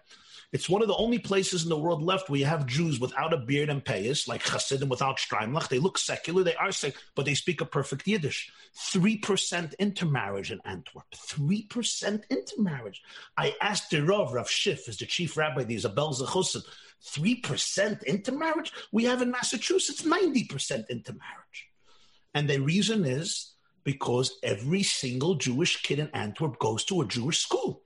It's one of the only places in the world left where you have Jews without a beard and payas, like Hasidim without Streimlach. They look secular, they are secular, but they speak a perfect Yiddish. 3% intermarriage in Antwerp. 3% intermarriage. I asked the Rav, Rav Schiff, is the chief rabbi, the Isabel Zechusin, 3% intermarriage? We have in Massachusetts 90% intermarriage. And the reason is because every single Jewish kid in Antwerp goes to a Jewish school.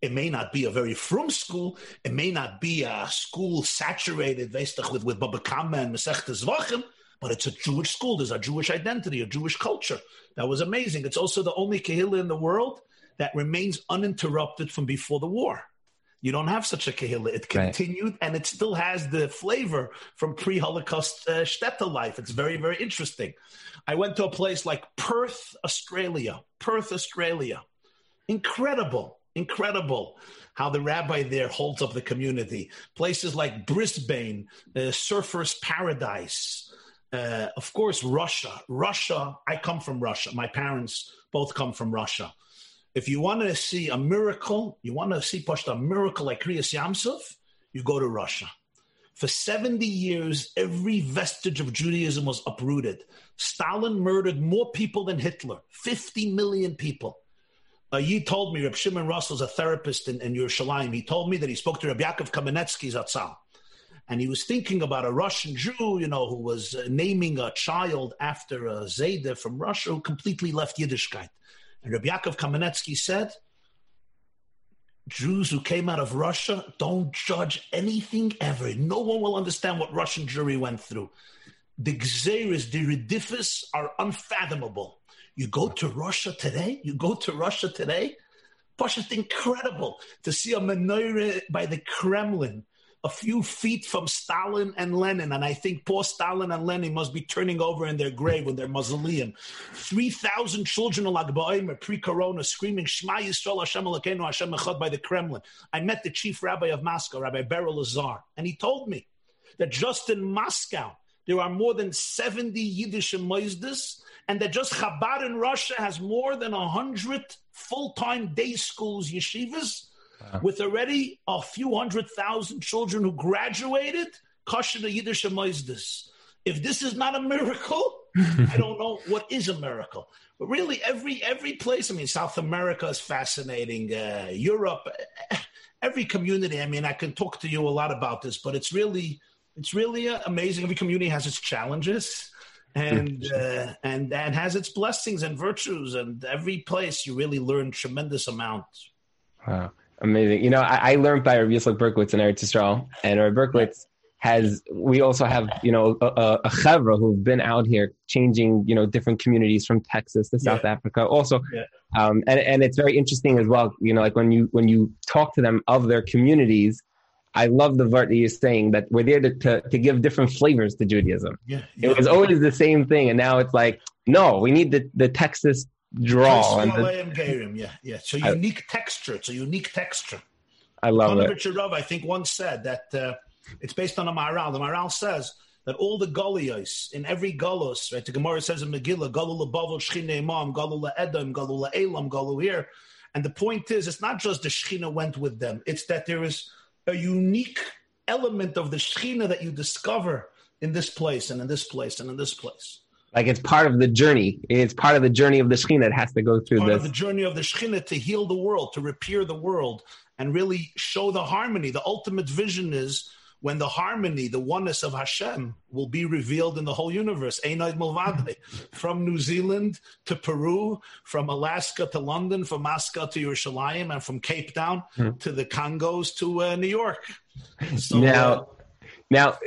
It may not be a very frum school. It may not be a school saturated with, with Baba Kama and Masechta Zvachim, but it's a Jewish school. There's a Jewish identity, a Jewish culture. That was amazing. It's also the only kahila in the world that remains uninterrupted from before the war. You don't have such a kahila. It continued right. and it still has the flavor from pre Holocaust uh, shtetl life. It's very, very interesting. I went to a place like Perth, Australia. Perth, Australia. Incredible Incredible how the rabbi there holds up the community. Places like Brisbane, uh, Surfers Paradise, uh, of course, Russia. Russia, I come from Russia. My parents both come from Russia. If you want to see a miracle, you want to see pushed a miracle like Kriyas Yamsuf, you go to Russia. For 70 years, every vestige of Judaism was uprooted. Stalin murdered more people than Hitler, 50 million people. Uh, told me, Reb Shimon Russell's a therapist in, in Yerushalayim. He told me that he spoke to Reb Yaakov Kamenetsky Zatzal. And he was thinking about a Russian Jew, you know, who was uh, naming a child after a Zayde from Russia who completely left Yiddishkeit. And Reb Yaakov Kamenetsky said, Jews who came out of Russia don't judge anything ever. No one will understand what Russian Jewry went through. The gzeres, the redifus are unfathomable. You go to Russia today, you go to Russia today, just incredible to see a menorah by the Kremlin a few feet from Stalin and Lenin. And I think poor Stalin and Lenin must be turning over in their grave in their mausoleum. 3,000 children of Lagbaim pre corona screaming, Shema Yisrael Hashem Elokeinu Hashem Echad by the Kremlin. I met the chief rabbi of Moscow, Rabbi Berel Lazar, and he told me that just in Moscow, there are more than 70 Yiddish Moizdas, and that just Chabad in Russia has more than 100 full time day schools, yeshivas, wow. with already a few hundred thousand children who graduated. Kasher Yiddish Moizdas. If this is not a miracle, I don't know what is a miracle. But really, every every place. I mean, South America is fascinating. Uh, Europe, every community. I mean, I can talk to you a lot about this, but it's really it's really uh, amazing. Every community has its challenges. And uh, and and has its blessings and virtues, and every place you really learn tremendous amounts. Wow. Amazing. You know, I, I learned by Rabbi Yitzchak Berkowitz in Eretz Yisrael, and Rabbi Berkowitz has. We also have, you know, a, a who've been out here changing, you know, different communities from Texas to South yeah. Africa. Also, yeah. um, and and it's very interesting as well. You know, like when you when you talk to them of their communities, I love the part that you're saying that we're there to, to, to give different flavors to Judaism. Yeah, yeah, It was always the same thing, and now it's like, no, we need the, the Texas draw. And the, yeah, yeah. It's a unique I, texture. It's a unique texture. I love it. Richard Rav, I think, once said that uh, it's based on a Maharal. The Maharal says that all the Golios in every Golos, right? The Gemara says in Megillah, Golul Bavel Shchine Imam, Golul Edom, Golul Elam, Golul here. And the point is, it's not just the Shechina went with them; it's that there is a unique element of the Shechina that you discover in this place and in this place and in this place. Like it's part of the journey. It's part of the journey of the Shekhinah that has to go through part this. of the journey of the Shekhinah to heal the world, to repair the world, and really show the harmony. The ultimate vision is when the harmony, the oneness of Hashem will be revealed in the whole universe. From New Zealand to Peru, from Alaska to London, from Moscow to Yerushalayim, and from Cape Town hmm. to the Congos to uh, New York. So, now, uh, now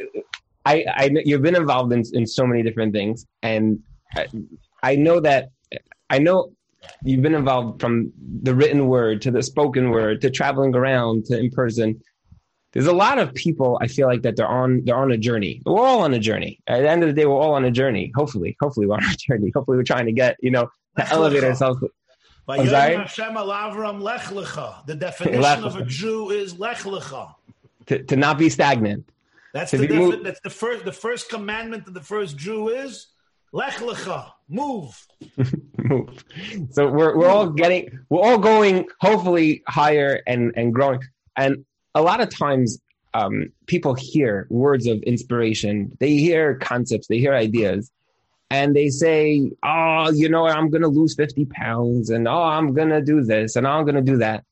I, I you've been involved in, in so many different things, and I, I know that I know you've been involved from the written word to the spoken word to traveling around to in person. There's a lot of people I feel like that they're on they're on a journey. We're all on a journey. At the end of the day, we're all on a journey. Hopefully, hopefully we're on a journey. Hopefully we're trying to get you know to elevate ourselves. I'm sorry? The definition of a Jew is lech to, to not be stagnant. That's the defi- that's the first the first commandment of the first Jew is lech lecha, move. move. So we're we're all getting we're all going hopefully higher and and growing. And a lot of times um, people hear words of inspiration. They hear concepts. They hear ideas. And they say, "Oh, you know, I'm going to lose 50 pounds, and oh, I'm going to do this, and I'm going to do that."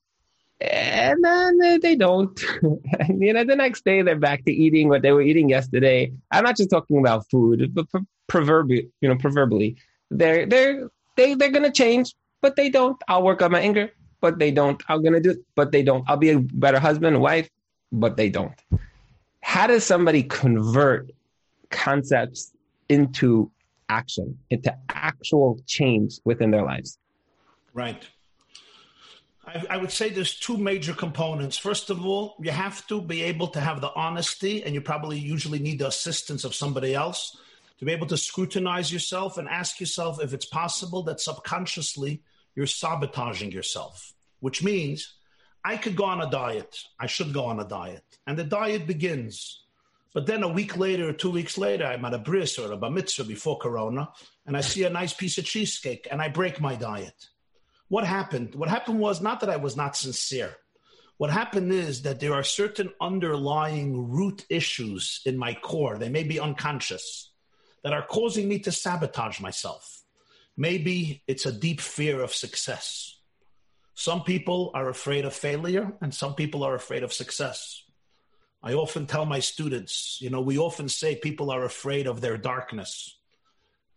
and then they don't. and, you know, the next day they're back to eating what they were eating yesterday. I'm not just talking about food, but proverbially, you know, proverbially, they're they're they they're gonna change, but they don't. I'll work on my anger, but they don't. I'm gonna do it, but they don't. I'll be a better husband, wife, but they don't. How does somebody convert concepts into action, into actual change within their lives? Right. I, I, would say there's two major components. First of all, you have to be able to have the honesty, and you probably usually need the assistance of somebody else to be able to scrutinize yourself and ask yourself if it's possible that subconsciously you're sabotaging yourself, which means I could go on a diet. I should go on a diet. And the diet begins. But then a week later or two weeks later, I'm at a bris or a bar mitzvah before Corona, and I see a nice piece of cheesecake and I break my diet. What happened? What happened was not that I was not sincere. What happened is that there are certain underlying root issues in my core. They may be unconscious that are causing me to sabotage myself. Maybe it's a deep fear of success. Some people are afraid of failure, and some people are afraid of success. I often tell my students, you know, we often say people are afraid of their darkness.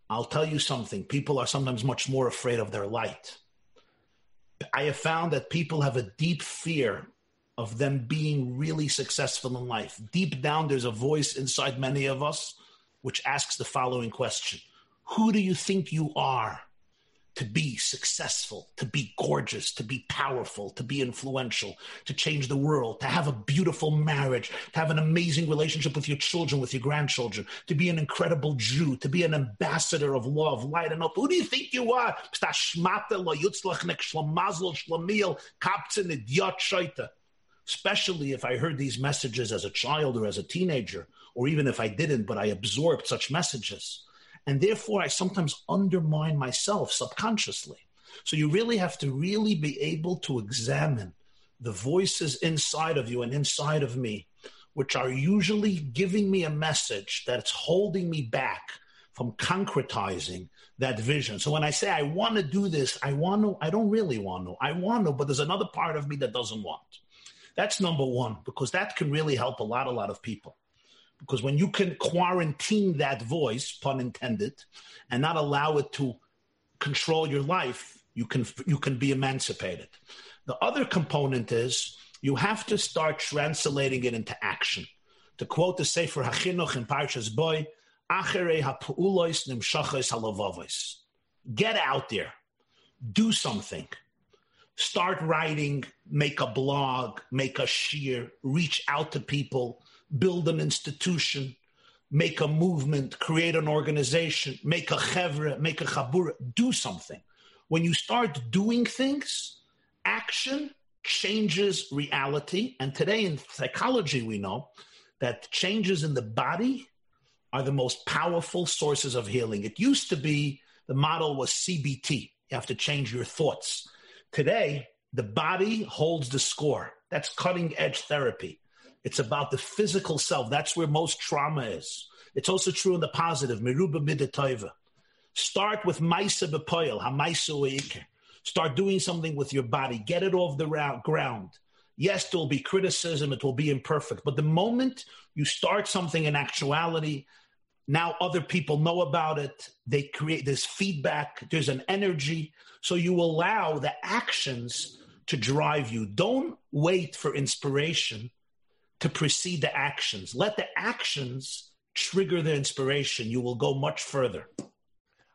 I'll tell you something people are sometimes much more afraid of their light. I have found that people have a deep fear of them being really successful in life. Deep down, there's a voice inside many of us which asks the following question Who do you think you are? to be successful, to be gorgeous, to be powerful, to be influential, to change the world, to have a beautiful marriage, to have an amazing relationship with your children, with your grandchildren, to be an incredible Jew, to be an ambassador of love, light, and hope. Who do you think you are? Especially if I heard these messages as a child or as a teenager, or even if I didn't, but I absorbed such messages and therefore, I sometimes undermine myself subconsciously. So you really have to really be able to examine the voices inside of you and inside of me, which are usually giving me a message that's holding me back from concretizing that vision. So when I say I want to do this, I want to, I don't really want to. I want to, but there's another part of me that doesn't want. That's number one, because that can really help a lot, a lot of people. Because when you can quarantine that voice, pun intended, and not allow it to control your life, you can you can be emancipated. The other component is you have to start translating it into action. To quote the Sefer Hachinuch in Parshas Boy, nimshachos halavavos. Get out there. Do something. Start writing, make a blog, make a shiur, reach out to people, build an institution, make a movement, create an organization, make a chevra, make a chabura, do something. When you start doing things, action changes reality. And today in psychology, we know that changes in the body are the most powerful sources of healing. It used to be the model was CBT. You have to change your thoughts. Today, the body holds the score. That's cutting edge therapy. It's about the physical self. That's where most trauma is. It's also true in the positive. Meruba midatoiva. Start with maisa bepoil, hamaisa Start doing something with your body. Get it off the ground. Yes, there will be criticism. It will be imperfect. But the moment you start something in actuality, now other people know about it. They create this feedback. There's an energy. So you allow the actions to drive you. Don't wait for inspiration to precede the actions. Let the actions trigger the inspiration. You will go much further.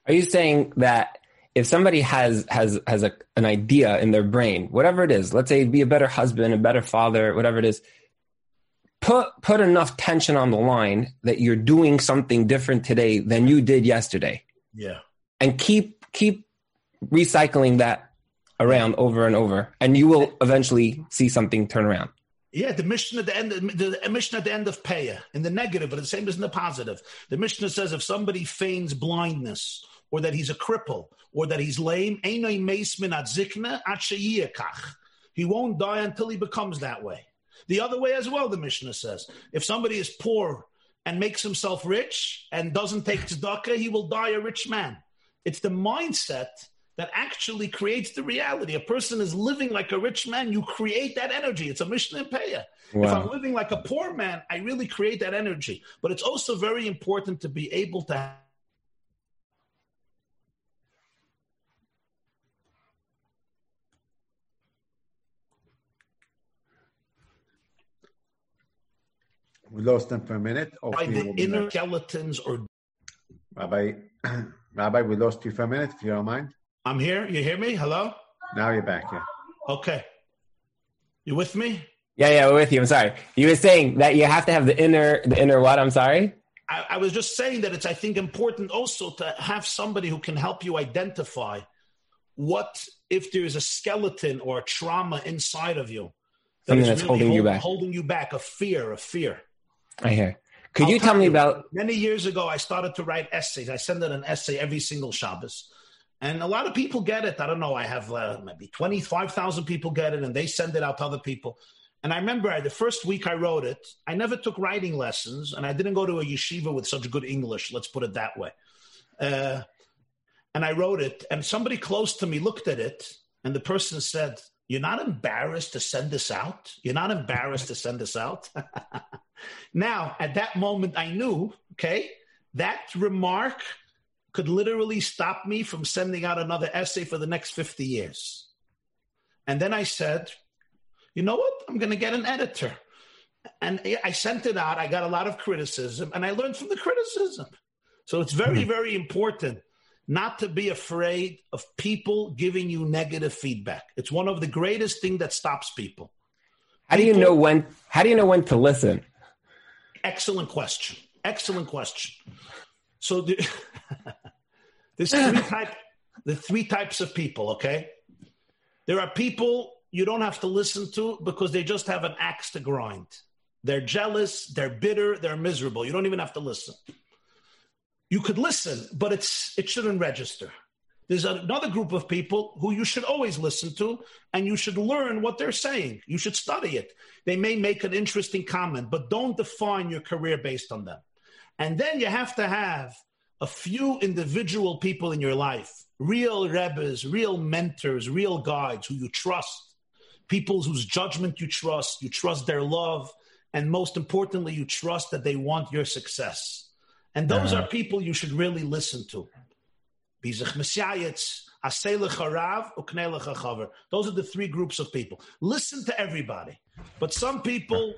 Are you saying that if somebody has has has a, an idea in their brain, whatever it is, let's say be a better husband, a better father, whatever it is, put put enough tension on the line that you're doing something different today than you did yesterday. Yeah. And keep keep recycling that around over and over and you will eventually see something turn around. Yeah, the Mishnah at the end, the Mishnah at the end of Peah in the negative, but the same as in the positive. The Mishnah says if somebody feigns blindness, or that he's a cripple, or that he's lame, he won't die until he becomes that way. The other way as well, the Mishnah says, if somebody is poor and makes himself rich and doesn't take tzedakah, he will die a rich man. It's the mindset that actually creates the reality. A person is living like a rich man, you create that energy. It's a Mishnah and. Wow. If I'm living like a poor man, I really create that energy. But it's also very important to be able to We lost them for a minute. By the inner skeletons or Rabbi, Rabbi, we lost you for a minute, if you don't mind. I'm here. You hear me? Hello? Now you're back, yeah. Okay. You with me? Yeah, yeah, we're with you. I'm sorry. You were saying that you have to have the inner, the inner what? I'm sorry. I, I was just saying that it's, I think, important also to have somebody who can help you identify what if there's a skeleton or a trauma inside of you Something that's really holding hold, you back. Holding you back, a fear, a fear. I hear. Could I'll you tell me you, about many years ago? I started to write essays. I send out an essay every single Shabbos, and a lot of people get it. I don't know. I have uh, maybe twenty five thousand people get it, and they send it out to other people. And I remember the first week I wrote it, I never took writing lessons, and I didn't go to a yeshiva with such good English. Let's put it that way. Uh, and I wrote it, and somebody close to me looked at it, and the person said, "You're not embarrassed to send this out. You're not embarrassed to send this out." now, at that moment, I knew, okay, that remark could literally stop me from sending out another essay for the next 50 years. And then I said, you know what? I'm going to get an editor. And I sent it out. I got a lot of criticism and I learned from the criticism. So it's very, mm-hmm. very important not to be afraid of people giving you negative feedback. It's one of the greatest thing that stops people. How do you know when how do you know when to listen? Excellent question. Excellent question. So the, there's three type the three types of people, okay? There are people you don't have to listen to because they just have an axe to grind. They're jealous, they're bitter, they're miserable. You don't even have to listen. You could listen, but it's it shouldn't register. There's another group of people who you should always listen to and you should learn what they're saying. You should study it. They may make an interesting comment, but don't define your career based on them. And then you have to have a few individual people in your life, real rebbes, real mentors, real guides who you trust people whose judgment you trust, you trust their love, and most importantly, you trust that they want your success. And those uh-huh. are people you should really listen to. Those are the three groups of people. Listen to everybody, but some people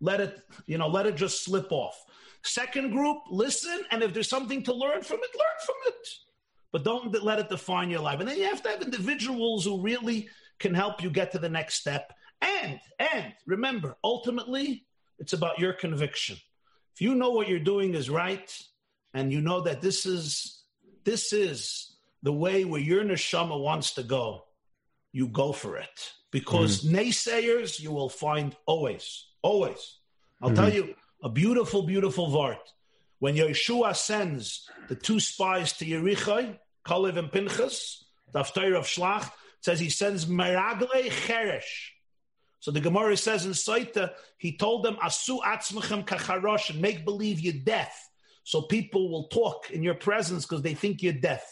let it, you know, let it just slip off. Second group, listen, and if there's something to learn from it, learn from it. But don't let it define your life. And then you have to have individuals who really can help you get to the next step. And, and remember, ultimately, it's about your conviction. If you know what you're doing is right, and you know that this is this is the way where your neshama wants to go, you go for it. Because mm naysayers you will find always, always. I'll mm-hmm. tell you a beautiful, beautiful vart. When Yeshua sends the two spies to Yericho, Kalev and Pinchas, the Haftarah of Shlach, says he sends Meragle Cheresh. So the Gemara says in Saita, he told them, Asu atzmachem kacharosh, and make believe you're deaf. So people will talk in your presence because they think you're deaf.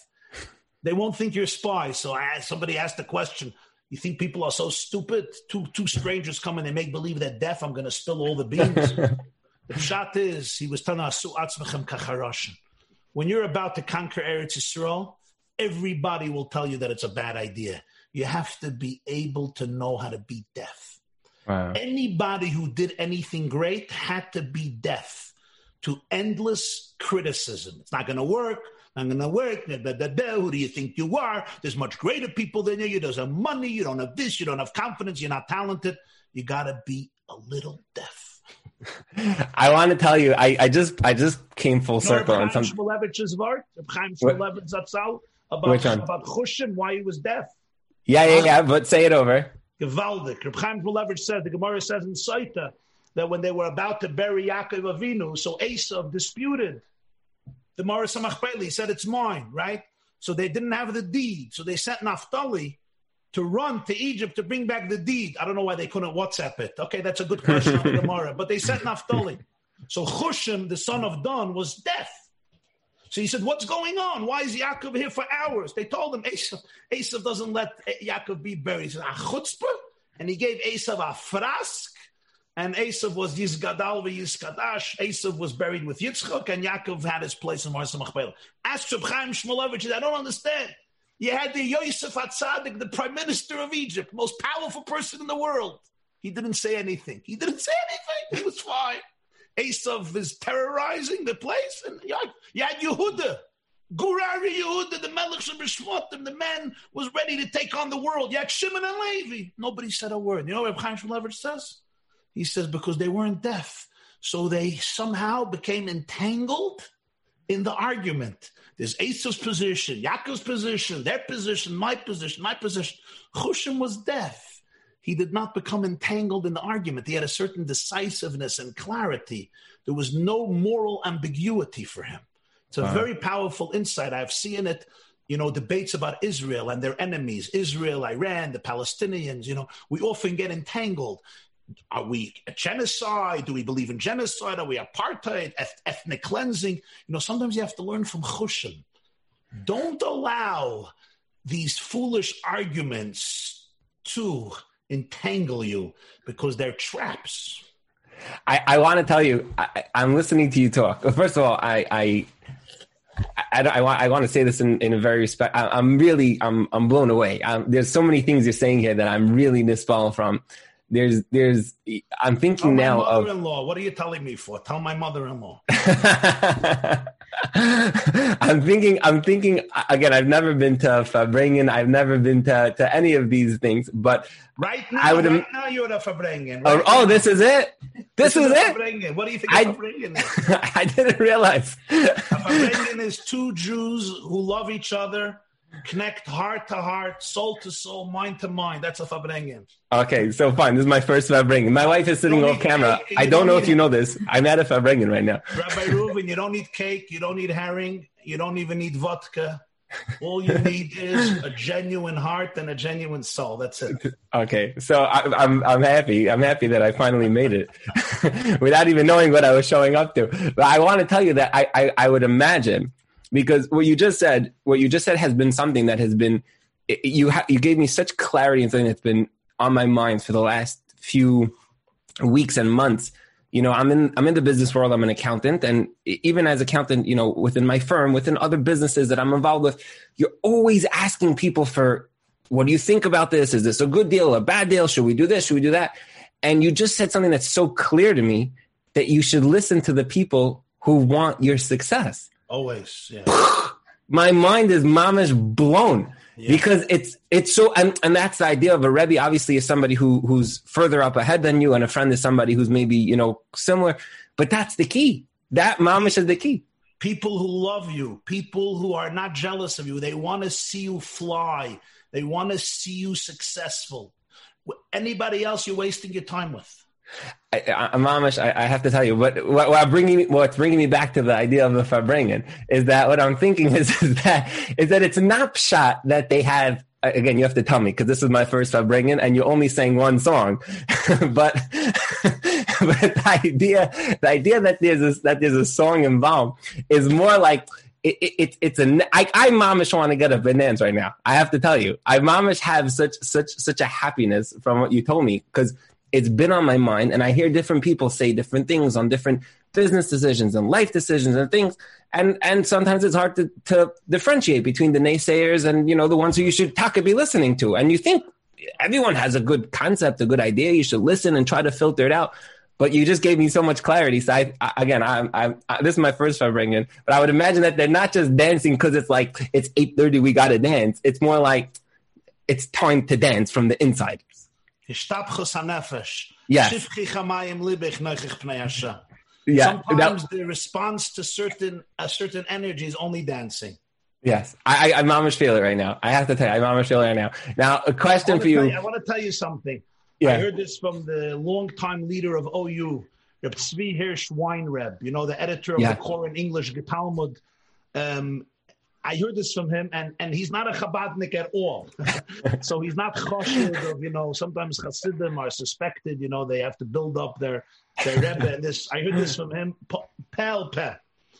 They won't think you're spies. So I, somebody asked the question, you think people are so stupid? Two two strangers come and they make believe they're deaf. I'm going to spill all the beans. the shot is he was telling kacharosh. When you're about to conquer Eretz Yisrael, everybody will tell you that it's a bad idea you have to be able to know how to be deaf. Wow. Anybody who did anything great had to be deaf to endless criticism. It's not going to work. Not going to work. Da, da, da, Who do you think you are? There's much greater people than you. You don't have money. You don't have this. You don't have confidence. You're not talented. You got to be a little deaf. I want to tell you, I, I just I just came full circle on some. Chaim Shmulevich Zatzal, about about Chushim, why he was deaf. Yeah, yeah, yeah. But say it over. Gewaldig. Reb Chaim Leverage says the Gemara says in Saita that when they were about to bury Yaakov Avinu, so Esav disputed the Gemara Samachpeli said it's mine, right? So they didn't have the deed, so they sent Naphtali to run to Egypt to bring back the deed. I don't know why they couldn't WhatsApp it. Okay, that's a good question on the Gemara, but they sent Naphtali. So Chushim, the son of Don, was deaf. So he said, What's going on? Why is Yaakov here for hours? They told him Esav, doesn't let Yaakov be buried. He said, chutzpah? And he gave Esav a frask. And Esav was Yizgadal Yizkadash. Esav was buried with Yitzchak, and Yaakov had his place in Marsa Machpelah. Ask Reb Chaim Shmulevich, I don't understand. You had the Yosef Atzadik, the prime minister of Egypt, most powerful person in the world. He didn't say anything. He didn't say anything. He was fine. Esav is terrorizing the place, and you had, Yehuda, Gur Aryeh Yehuda, the Melech and the man was ready to take on the world. You had Shimon and Levi. Nobody said a word. You know what Chaim Leverage says? He says because they weren't deaf, so they somehow became entangled in the argument. There's Esav's position, Yaakov's position, their position, my position, my position. Chushim was deaf. he did not become entangled in the argument. He had a certain decisiveness and clarity. There was no moral ambiguity for him. It's a wow. very powerful insight. I've seen it, you know, debates about Israel and their enemies, Israel, Iran, the Palestinians, you know, we often get entangled. Are we a genocide? Do we believe in genocide? Are we apartheid, ethnic cleansing? You know, sometimes you have to learn from Chushim. Don't allow these foolish arguments to entangle you because they're traps. I, I want to tell you, I, am listening to you talk. First of all, I, I, I, I, want, I want to say this in, in a very respect. I, am really, I'm, I'm blown away. I'm, there's so many things you're saying here that I'm really misfollowing from. There's, there's, I'm thinking Tell now my mother-in-law. What are you telling me for? Tell my mother-in-law. I'm thinking. I'm thinking again. I've never been to Farbrengen. I've never been to, to any of these things. But right now, I would, right now you're at Farbrengen. Right oh, oh, this is it. This, this is, is it. What do you think I? I didn't realize. Farbrengen is two Jews who love each other connect heart to heart, soul to soul, mind to mind. That's a Farbrengen. Okay, so fine. This is my first Farbrengen. My wife is sitting off camera. Cake, I don't, don't know if you know this. I'm at a Farbrengen right now. Rabbi Reuven, you don't need cake. You don't need herring. You don't even need vodka. All you need is a genuine heart and a genuine soul. That's it. Okay, so I, am I'm, I'm happy. I'm happy that I finally made it without even knowing what I was showing up to. But I want to tell you that I, I, I would imagine because what you just said, what you just said has been something that has been you ha- you gave me such clarity and something that's been on my mind for the last few weeks and months. You know, I'm in I'm in the business world. I'm an accountant, and even as accountant, you know, within my firm, within other businesses that I'm involved with, you're always asking people for what do you think about this? Is this a good deal, a bad deal? Should we do this? Should we do that? And you just said something that's so clear to me that you should listen to the people who want your success. Always, yeah. My mind is mamish blown yeah. because it's it's so and, and that's the idea of a rebbe. Obviously, is somebody who who's further up ahead than you, and a friend is somebody who's maybe you know similar. But that's the key. That mamish is the key. People who love you, people who are not jealous of you, they want to see you fly. They want to see you successful. Anybody else you're wasting your time with. I, I, Amish. I, I, have to tell you, what, what, what bringing what's bringing me back to the idea of the Farbrengen is that what I'm thinking is, is that is that it's not shot that they have. Again, you have to tell me because this is my first Farbrengen, and you only sang one song. but but the idea the idea that there's a, that there's a song involved is more like it, it, it's a I, I mamish want to get a bananas right now. I have to tell you, I mamish have such such such a happiness from what you told me because it's been on my mind and I hear different people say different things on different business decisions and life decisions and things. And and sometimes it's hard to, to differentiate between the naysayers and you know the ones who you should talk and be listening to. And you think everyone has a good concept, a good idea. You should listen and try to filter it out. But you just gave me so much clarity. So I, I again, I, I, I, this is my first Farbrengen, but I would imagine that they're not just dancing because it's like it's eight thirty, we got to dance. It's more like it's time to dance from the inside. Hanefesh. Yes. Yeah. Sometimes that, the response to certain a certain energy is only dancing. Yes, I, I, I mamish feel it right now. I have to tell you, I mamish feel it right now. Now, a question for you. you. I want to tell you something. Yeah. I heard this from the longtime leader of OU, Reb Tzvi Hirsch Weinreb, you know, the editor of yeah. the Koren English Talmud. Um, I heard this from him, and, and he's not a Chabadnik at all. so he's not choshed of, you know, sometimes Hasidim are suspected, you know, they have to build up their, their Rebbe. And this, I heard this from him, Pel Peh.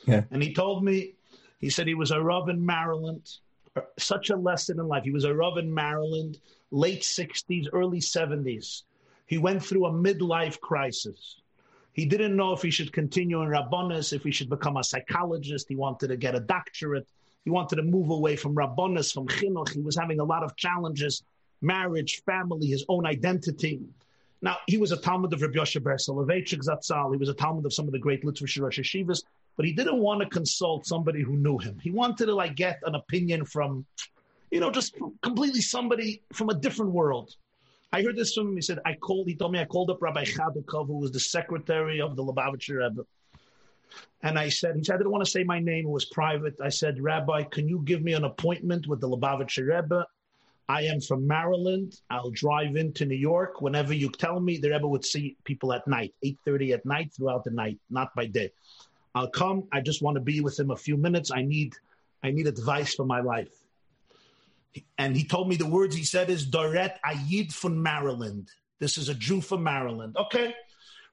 Yeah. And he told me, he said he was a Rav in Maryland, uh, such a lesson in life. He was a Rav in Maryland, late 60s, early 70s. He went through a midlife crisis. He didn't know if he should continue in Rabbonis, if he should become a psychologist. He wanted to get a doctorate. He wanted to move away from Rabbonis, from Chinuch. He was having a lot of challenges, marriage, family, his own identity. Now, he was a Talmud of Rabbi Yoshe Ber Soloveitchik Zatzal. He was a Talmud of some of the great literature Rosh Yeshivas, but he didn't want to consult somebody who knew him. He wanted to like get an opinion from, you know, just completely somebody from a different world. I heard this from him. He said, I called, he told me I called up Rabbi Chodakov, who was the secretary of the Lubavitcher Rebbe. And I said, he said, I didn't want to say my name. It was private. I said, Rabbi, can you give me an appointment with the Lubavitcher Rebbe? I am from Maryland. I'll drive into New York whenever you tell me. The Rebbe would see people at night, 8.30 at night, throughout the night, not by day. I'll come. I just want to be with him a few minutes. I need, I need advice for my life. And he told me the words he said is Doret Ayid from Maryland. This is a Jew from Maryland. Okay.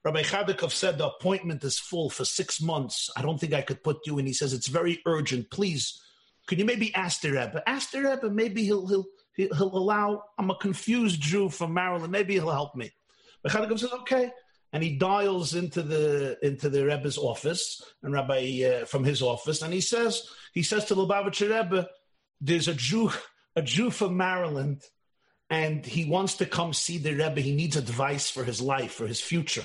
Rabbi Chodakov said the appointment is full for six months. I don't think I could put you in. He says it's very urgent. Please, could you maybe ask the Rebbe? Ask the Rebbe. Maybe he'll he'll he'll allow. I'm a confused Jew from Maryland. Maybe he'll help me. Rabbi Chodakov says okay, and he dials into the into the Rebbe's office and Rabbi uh, from his office, and he says he says to Lubavitcher Rebbe, "There's a Jew a Jew from Maryland." And he wants to come see the Rebbe. He needs advice for his life, for his future.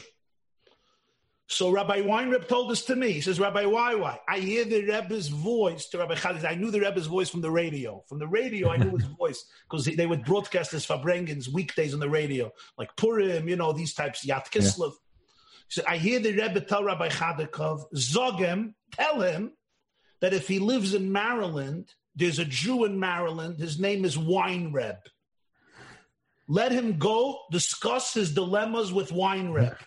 So Rabbi Weinreb told this to me. He says, Rabbi why? I hear the Rebbe's voice to Rabbi Chadis. I knew the Rebbe's voice from the radio. From the radio, I knew his voice because they would broadcast his Farbrengens weekdays on the radio, like Purim, you know, these types, Yat Kislev. Yeah. He said, I hear the Rebbe tell Rabbi Chodakov, Zogem, tell him that if he lives in Maryland, there's a Jew in Maryland, his name is Weinreb. Let him go discuss his dilemmas with Weinreb.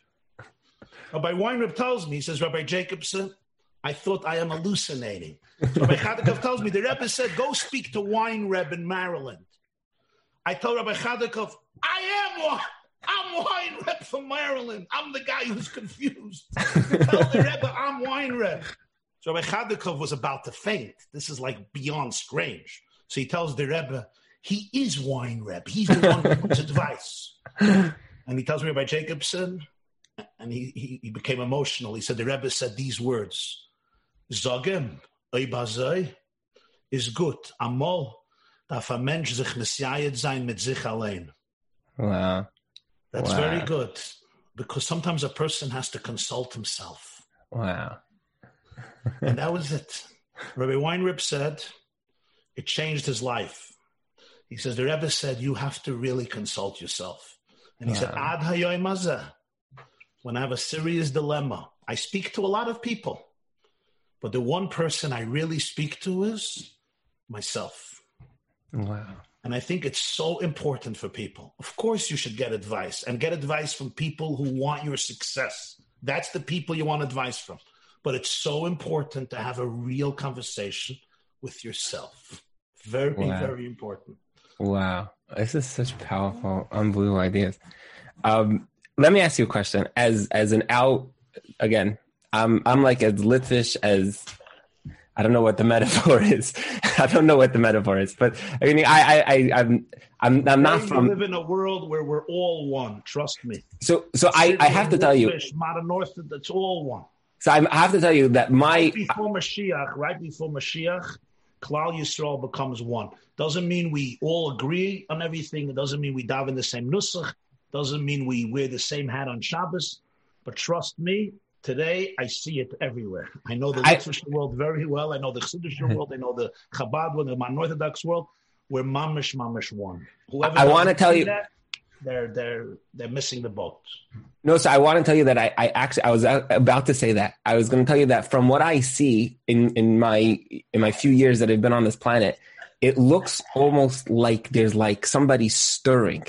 Rabbi Weinreb tells me, he says, Rabbi Jacobson, I thought I am hallucinating. Rabbi Chodakov tells me, the Rebbe said, go speak to Weinreb in Maryland. I told Rabbi Chodakov, I am. I'm Weinreb from Maryland. I'm the guy who's confused. Tell the Rebbe I'm Weinreb. So Rabbi Chodakov was about to faint. This is like beyond strange. So he tells the Rebbe, he is wine Weinreb. He's the one who gives advice. And he tells me Rabbi Jacobson, and he, he, he, became emotional. He said, The Rebbe said these words Zogem, Oibazoi, is good. Amol, darf ein Mensch sich messiahed sein mit sich allein. Wow. That's wow. very good because sometimes a person has to consult himself. Wow. and that was it. Rabbi Weinreb said it changed his life. He says, The Rebbe said, You have to really consult yourself. And he wow. said, Ad hayoy mazah when I have a serious dilemma. I speak to a lot of people, but the one person I really speak to is myself. Wow. And I think it's so important for people. Of course, you should get advice and get advice from people who want your success. That's the people you want advice from. But it's so important to have a real conversation with yourself. Very, wow. very important. Wow. This is such powerful, unbelievable ideas. Um, let me ask you a question. As as an out again, I'm I'm like as Litvish as I don't know what the metaphor is. I don't know what the metaphor is, but I mean, I, I, I I'm, I'm, I'm not from. live in a world where we're all one. Trust me. So, so I, I have to tell you, modern North, that's all one. So I have to tell you that my right before Mashiach, right before Mashiach, Klal Yisrael becomes one. Doesn't mean we all agree on everything. It doesn't mean we dive in the same nusach. Doesn't mean we wear the same hat on Shabbos, but trust me, today I see it everywhere. I know the Litvish world very well. I know the Chassidish world. I know the Chabad world, the Orthodox world. We're mamish, mamish one. Whoever I want to tell you. That, they're they're they're missing the boat. No, so I want to tell you that I, I actually I was uh, about to say that I was going to tell you that from what I see in in my in my few years that I've been on this planet, it looks almost like there's like somebody stirring.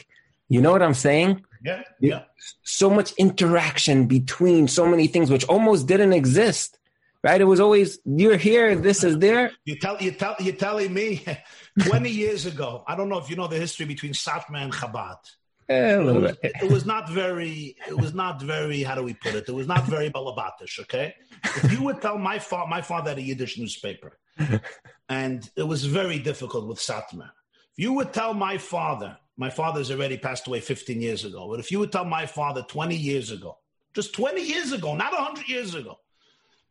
You know what I'm saying? Yeah. Yeah. So much interaction between so many things which almost didn't exist. Right? It was always you're here, this is there. You tell you tell you're telling me 20 years ago. I don't know if you know the history between Satmar and Chabad. Yeah, a little it was, bit. It was not very. It was not very. How do we put it? It was not very balabatish. Okay, if you would tell my father, my father had a Yiddish newspaper, and it was very difficult with Satmar. If you would tell my father my father's already passed away 15 years ago. But if you would tell my father 20 years ago, just 20 years ago, not 100 years ago,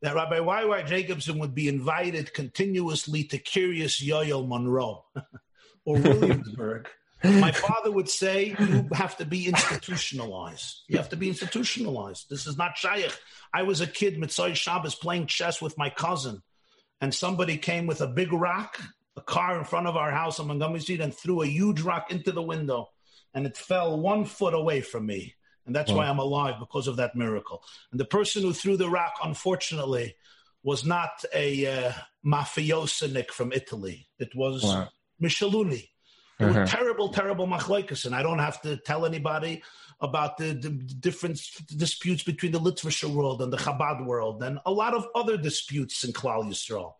that Rabbi Y.Y. Jacobson would be invited continuously to Kiryas Yoel Monroe or Williamsburg, my father would say, You have to be institutionalized. You have to be institutionalized. This is not Shaykh. I was a kid, Motzei Shabbos, playing chess with my cousin, and somebody came with a big rock a car in front of our house on Montgomery Street and threw a huge rock into the window, and it fell one foot away from me. And that's wow. why I'm alive because of that miracle. And the person who threw the rock, unfortunately, was not a uh, mafiosonik from Italy. It was wow. Micheluni. There uh-huh. were terrible, terrible machlokes, and I don't have to tell anybody about the, the, different disputes between the Litvischer world and the Chabad world, and a lot of other disputes in Klal Yisrael.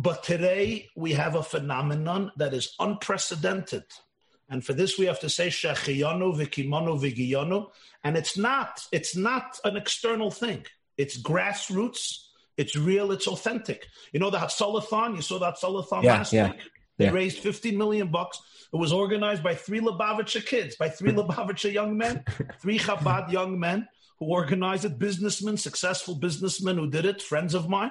But today we have a phenomenon that is unprecedented. And for this we have to say Shechiyanu Vikimanu Vigiyanu. And it's not, it's not an external thing. It's grassroots, it's real, it's authentic. You know the Hatzalathon, you saw that Hatzalathon yeah, last yeah. week? They yeah. raised 15 million bucks. It was organized by three Lubavitcher kids, by three Lubavitcher young men, three Chabad young men who organized it, businessmen, successful businessmen who did it, friends of mine.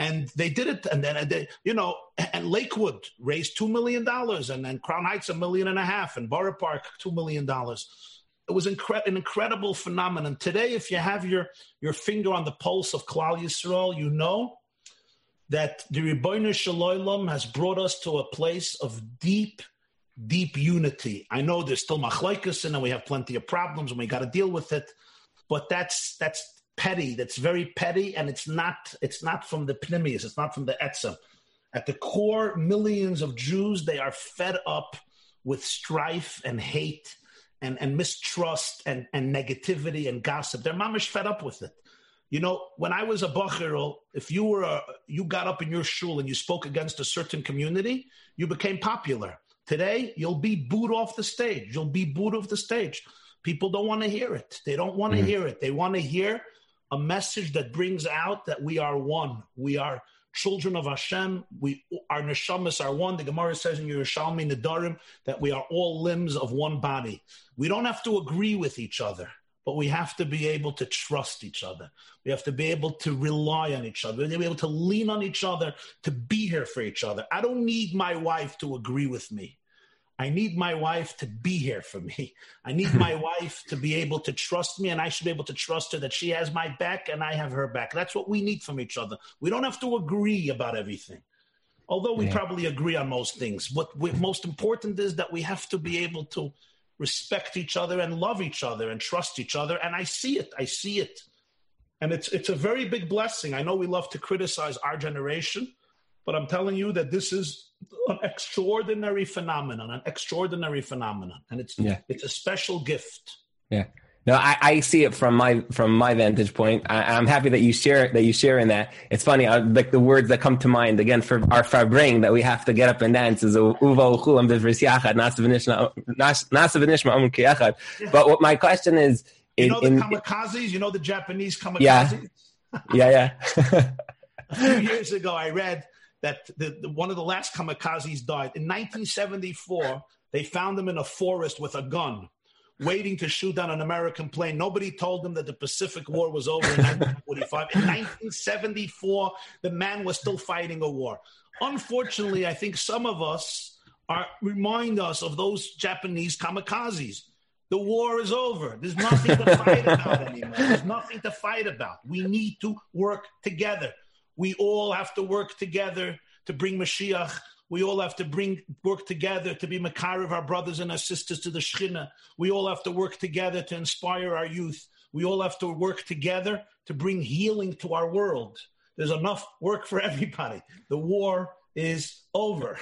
And they did it, and then they, you know, and Lakewood raised two million dollars, and then Crown Heights a million and a half, and Borough Park two million dollars. It was incre- an incredible phenomenon. Today, if you have your your finger on the pulse of Klal Yisrael, you know that the Ribbono Shel Olam has brought us to a place of deep, deep unity. I know there's still machlaikas and we have plenty of problems and we got to deal with it, but that's that's petty. That's very petty, and it's not it's not from the pnimius. It's not from the etzem. At the core, millions of Jews they are fed up with strife and hate and, and mistrust and, and negativity and gossip. They're mamish fed up with it. You know, when I was a bachir, if you were a, you got up in your shul and you spoke against a certain community, you became popular. Today, you'll be booed off the stage. You'll be booed off the stage. People don't want to hear it. They don't want to mm-hmm. hear it. They want to hear a message that brings out that we are one. We are children of Hashem. We our neshamas are one. The Gemara says in Yerushalmi Nedarim that we are all limbs of one body. We don't have to agree with each other but we have to be able to trust each other. We have to be able to rely on each other. We have to be able to lean on each other to be here for each other. I don't need my wife to agree with me. I need my wife to be here for me. I need my wife to be able to trust me, and I should be able to trust her that she has my back and I have her back. That's what we need from each other. We don't have to agree about everything, although we yeah. probably agree on most things. What we, most important is that we have to be able to respect each other and love each other and trust each other. And I see it. I see it. And it's it's a very big blessing. I know we love to criticize our generation, but I'm telling you that this is an extraordinary phenomenon, an extraordinary phenomenon. And it's yeah. it's a special gift. Yeah. No, I, I, see it from my from my vantage point. I, am happy that you share that you share in that. It's funny, uh, like the words that come to mind again for our farbring that we have to get up and dance is uva uchulam bivris yachad nasa But what my question is, you know the in, kamikazes. You know the Japanese kamikazes. Yeah, yeah, yeah. A few years ago, I read that the, the, one of the last kamikazes died in 1974. They found him in a forest with a gun waiting to shoot down an American plane. Nobody told them that the Pacific War was over in 1945. In 1974, the man was still fighting a war. Unfortunately, I think some of us are remind us of those Japanese kamikazes. The war is over. There's nothing to fight about anymore. There's nothing to fight about. We need to work together. We all have to work together to bring Mashiach we all have to bring work together to be makar of our brothers and our sisters to the Shekhinah. We all have to work together to inspire our youth. We all have to work together to bring healing to our world. There's enough work for everybody. The war is over.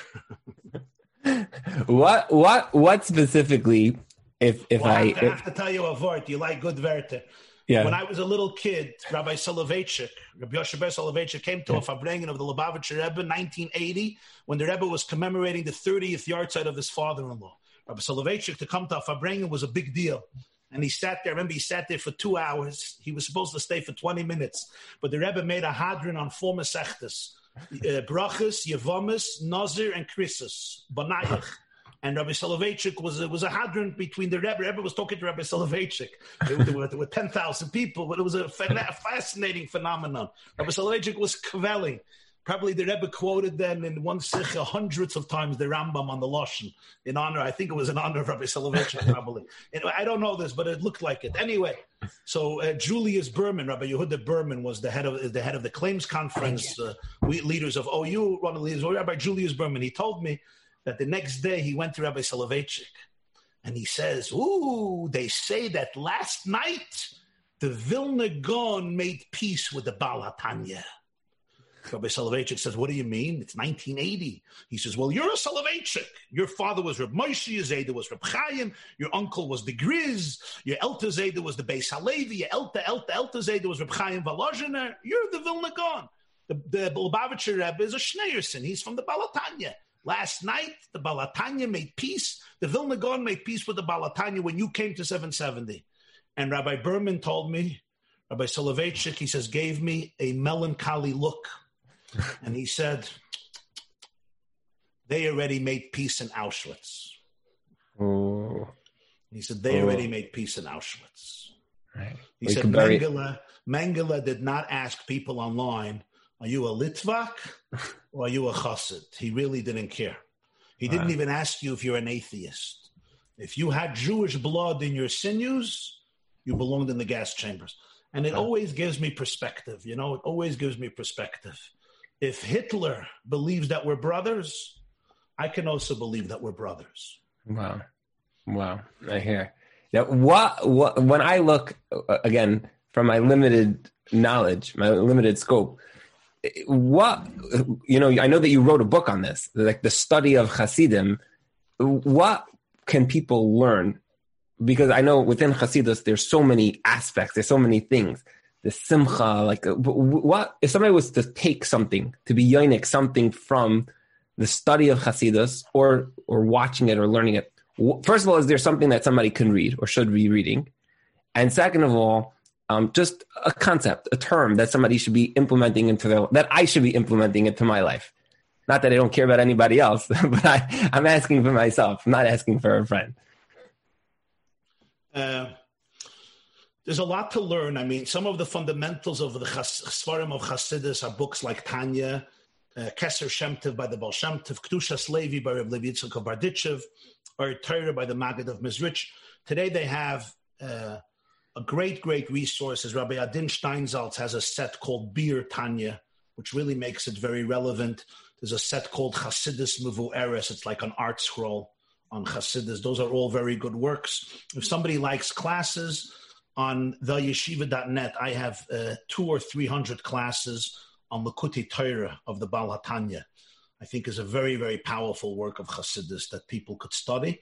what what what specifically if if well, I, I, have to, if, have to tell you a word. You like good werte. Yeah. When I was a little kid, Rabbi Soloveitchik, Rabbi Yoshe Soloveitchik came to yeah. a Farbrengen of the Lubavitcher Rebbe in 1980 when the Rebbe was commemorating the 30th yahrzeit of his father-in-law. Rabbi Soloveitchik to come to a Farbrengen was a big deal. And he sat there. I remember he sat there for two hours. He was supposed to stay for 20 minutes. But the Rebbe made a hadron on four Masechtas. Uh, Brachas, Yevamis, Nazir, and Krisus. Banayach. And Rabbi Soloveitchik was, was a hadron between the Rebbe. Rebbe was talking to Rabbi Soloveitchik. There, were, there were 10,000 people, but it was a fascinating phenomenon. Rabbi Soloveitchik was kvelling. Probably the Rebbe quoted then in one sikha hundreds of times the Rambam on the Lashon in honor. I think it was in honor of Rabbi Soloveitchik, probably. I don't know this, but it looked like it. Anyway, so uh, Julius Berman, Rabbi Yehuda Berman, was the head of the head of the claims conference. Uh, we leaders of OU, one of the leaders, Rabbi Julius Berman. He told me that the next day he went to Rabbi Soloveitchik and he says, Ooh, they say that last night the Vilna Gaon made peace with the Baal HaTanya. Rabbi Soloveitchik says, What do you mean? It's 1980. He says, Well, you're a Soloveitchik. Your father was Reb Moshe, your Zayda was Reb Chaim, your uncle was the Griz, your Elta Zayda was the Beis Halevi, your Elta, Elta, Elta Zayda was Reb Chaim Volozhiner. You're the Vilna Gaon. The, the Lubavitcher Rebbe is a Schneerson. He's from the Baal HaTanya. Last night, the Baal HaTanya made peace. The Vilna Gaon made peace with the Baal HaTanya when you came to 770. And Rabbi Berman told me, Rabbi Soloveitchik, he says, gave me a melancholy look. and he said, they already made peace in Auschwitz. Oh. He said, they already oh. made peace in Auschwitz. Right. He We said, could bury- Mengele, Mengele did not ask people online, are you a Litvak or you a Chassid? He really didn't care. He didn't Wow. even ask you if you're an atheist. If you had Jewish blood in your sinews, you belonged in the gas chambers. And it always gives me perspective. You know, it always gives me perspective. If Hitler believes that we're brothers, I can also believe that we're brothers. Wow. Wow. I hear. Now, what, what, when I look, uh, again, from my limited knowledge, my limited scope, what, you know, I know that you wrote a book on this, like the study of Hasidim. What can people learn? Because I know within Hasidus, there's so many aspects, there's so many things. The simcha, like, what, if somebody was to take something, to be yonik, something from the study of Hasidus or or watching it or learning it. First of all, is there something that somebody can read or should be reading? And second of all, um, just a concept, a term that somebody should be implementing into their that I should be implementing into my life. Not that I don't care about anybody else, but I, I'm asking for myself. I'm not asking for a friend. Uh, there's a lot to learn. I mean, some of the fundamentals of the Chas- Svarim of Hasidus are books like Tanya, uh, Keser Shem Tov by the Baal Shem Tov, Kedushas Levi by Reb Levi Yitzchak Barditchev, or Torah by the Maggid of Mizrich. Today they have uh, a great, great resource. As Rabbi Adin Steinsaltz has a set called Beer Tanya, which really makes it very relevant. There's a set called Chasidus Mevueres. It's like an ArtScroll on Chasidus. Those are all very good works. If somebody likes classes on theyeshiva.net, I have uh, two or three hundred classes on Likkutei Torah of the Baal HaTanya. I think is a very, very powerful work of Chasidus that people could study.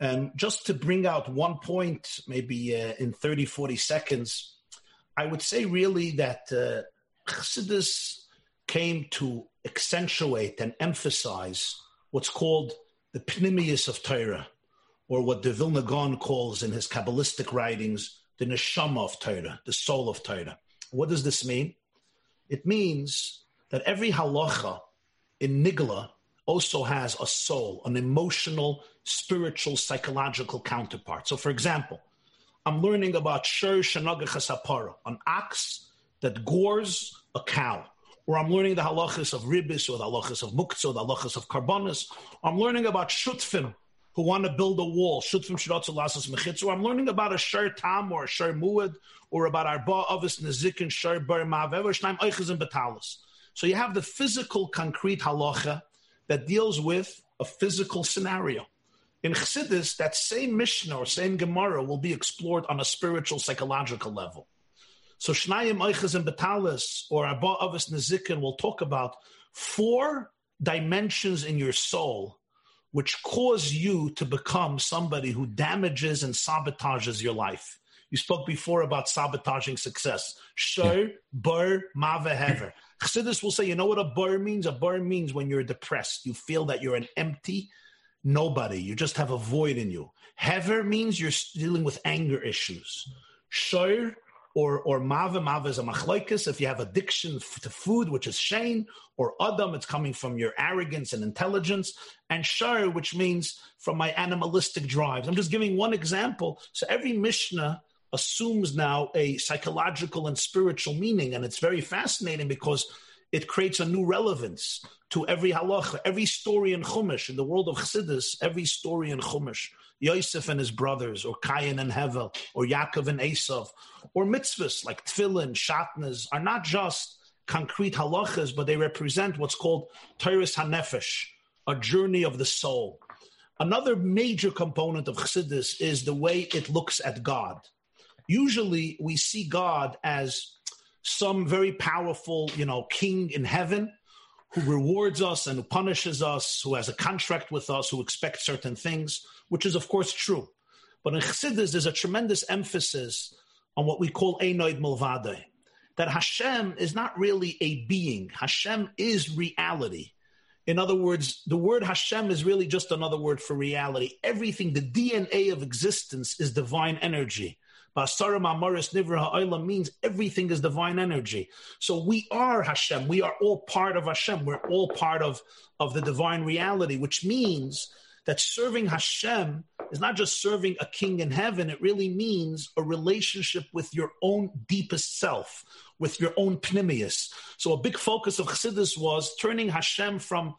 Um, just to bring out one point, maybe uh, in 30, 40 seconds, I would say really that uh, Chassidus came to accentuate and emphasize what's called the pnimius of Torah, or what the Vilna Gaon calls in his Kabbalistic writings the neshama of Torah, the soul of Torah. What does this mean? It means that every halacha in Nigla also has a soul, an emotional, spiritual, psychological counterpart. So, for example, I'm learning about Shur Shanaga Chasapara, an ox that gores a cow. Or I'm learning the halachas of ribis, or the halachas of muktzah, or the halachas of karbonis. I'm learning about shutfim, who want to build a wall. Shutfim shiratzu lasas mechitz. Or I'm learning about a shur tam, or a shur muad, or about arba avis nezikin shur bar mavev, or shnaim betalis. So you have the physical, concrete halacha that deals with a physical scenario. In Chassidus, that same Mishnah or same Gemara will be explored on a spiritual, psychological level. So Shnayim Eichas and Betalis or Abba Avos Nezikin will talk about four dimensions in your soul which cause you to become somebody who damages and sabotages your life. You spoke before about sabotaging success. Shur, bur, mava, hever. Chassidus will say, you know what a bur means? A bur means when you're depressed. You feel that you're an empty nobody. You just have a void in you. Hever means you're dealing with anger issues. Shur or or mava, mava is a machlokes. If you have addiction to food, which is shame, or adam, it's coming from your arrogance and intelligence. And shar, which means from my animalistic drives. I'm just giving one example. So every mishnah assumes now a psychological and spiritual meaning, and it's very fascinating because it creates a new relevance to every halacha, every story in Chumash. In the world of Chassidus, every story in Chumash, Yosef and his brothers, or Cain and Hevel, or Yaakov and Esav, or mitzvahs like tefillin, shatnas, are not just concrete halachas, but they represent what's called Teres HaNefesh, a journey of the soul. Another major component of Chassidus is the way it looks at God. Usually we see God as some very powerful, you know, king in heaven who rewards us and who punishes us, who has a contract with us, who expects certain things, which is of course true. But in Chassidus, there's a tremendous emphasis on what we call Einoid Milvade, that Hashem is not really a being. Hashem is reality. In other words, the word Hashem is really just another word for reality. Everything, the DNA of existence is divine energy. Basara Mamaris Nivra Ha'olam means everything is divine energy. So we are Hashem. We are all part of Hashem. We're all part of, of the divine reality, which means that serving Hashem is not just serving a king in heaven, it really means a relationship with your own deepest self, with your own pnimius. So a big focus of Chassidus was turning Hashem from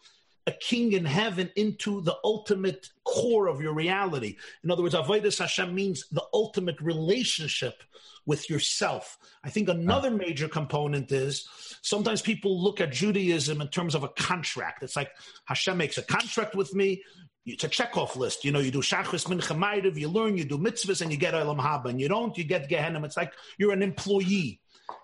a king in heaven into the ultimate core of your reality. In other words, Avodas Hashem means the ultimate relationship with yourself. I think another ah. major component is sometimes people look at Judaism in terms of a contract. It's like Hashem makes a contract with me. It's a checkoff list. You know, you do Shachris Mincha you learn, you do mitzvahs, and you get Olam Haba. And you don't, you get Gehenim. It's like you're an employee.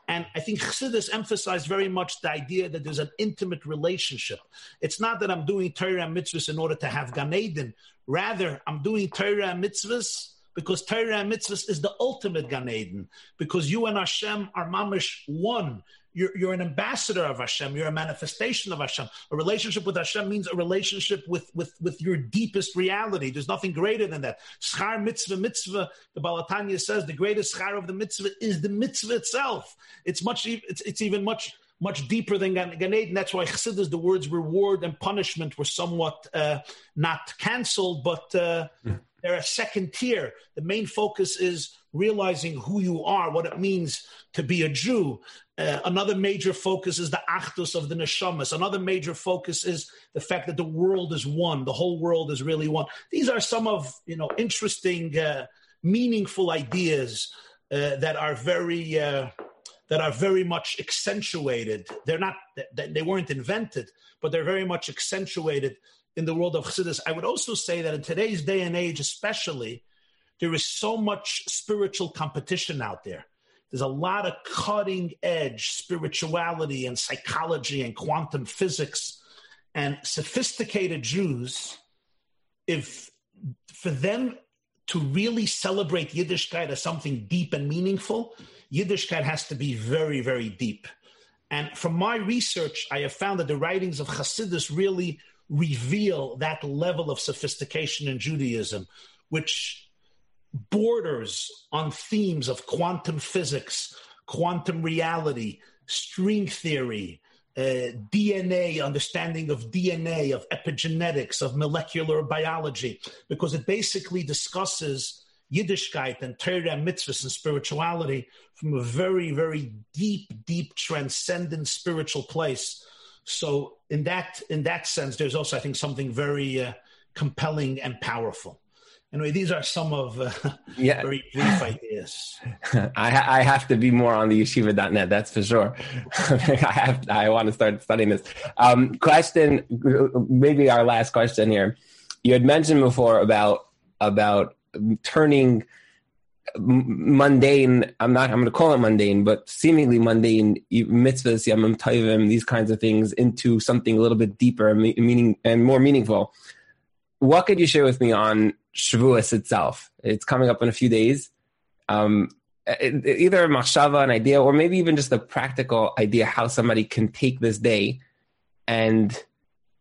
And I think Chassidus emphasized very much the idea that there's an intimate relationship. It's not that I'm doing Torah and mitzvahs in order to have Gan Eden. Rather, I'm doing Torah and mitzvahs because Torah and mitzvahs is the ultimate Gan Eden. Because you and Hashem are mamish one. You're, you're an ambassador of Hashem. You're a manifestation of Hashem. A relationship with Hashem means a relationship with, with, with your deepest reality. There's nothing greater than that. Schar mitzvah mitzvah. The Baal HaTanya says the greatest schar of the mitzvah is the mitzvah itself. It's much. It's, it's even much much deeper than Gan, Eden. That's why Chassidus, the words reward and punishment were somewhat uh, not cancelled, but uh, hmm. they're a second tier. The main focus is realizing who you are, what it means to be a Jew. Uh, another major focus is the achdus of the neshamas. Another major focus is the fact that the world is one. The whole world is really one. These are some of you know interesting, uh, meaningful ideas uh, that are very uh, that are very much accentuated. They're not they weren't invented, but they're very much accentuated in the world of Chassidus. I would also say that in today's day and age, especially, there is so much spiritual competition out there. There's a lot of cutting edge spirituality and psychology and quantum physics and sophisticated Jews. If for them to really celebrate Yiddishkeit as something deep and meaningful, Yiddishkeit has to be very, very deep. And from my research, I have found that the writings of Hasidus really reveal that level of sophistication in Judaism, which borders on themes of quantum physics, quantum reality, string theory, uh, DNA, understanding of DNA, of epigenetics, of molecular biology, because it basically discusses Yiddishkeit and Torah and mitzvahs and spirituality from a very, very deep, deep, transcendent spiritual place. So, in that in that sense, there's also, I think, something very uh, compelling and powerful. Anyway, these are some of uh, yeah. very brief ideas. I, I have to be more on the yeshiva.net, that's for sure. I have I want to start studying this. Um, question, maybe our last question here. You had mentioned before about about turning mundane i'm not i'm going to call it mundane but seemingly mundane mitzvahs yamim tovim these kinds of things into something a little bit deeper meaning and more meaningful what could you share with me on Shavuos itself. It's coming up in a few days. Um, it, either a machshava, an idea, or maybe even just a practical idea how somebody can take this day and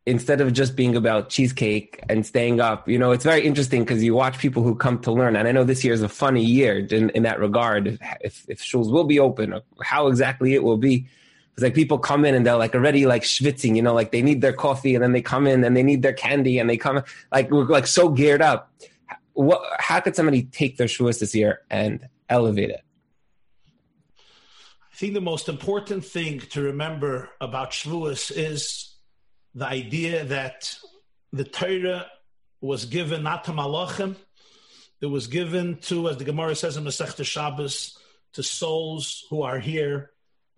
instead of just being about cheesecake and staying up, you know, it's very interesting because you watch people who come to learn. And I know this year is a funny year in, in that regard, if, if shuls will be open how exactly it will be. It's like people come in and they're like already like schwitzing, you know, like they need their coffee and then they come in and they need their candy and they come like we're like so geared up. What? How could somebody take their Shavuos this year and elevate it? I think the most important thing to remember about Shavuos is the idea that the Torah was given not to Malachim, it was given to, as the Gemara says in Masechta Shabbos, to souls who are here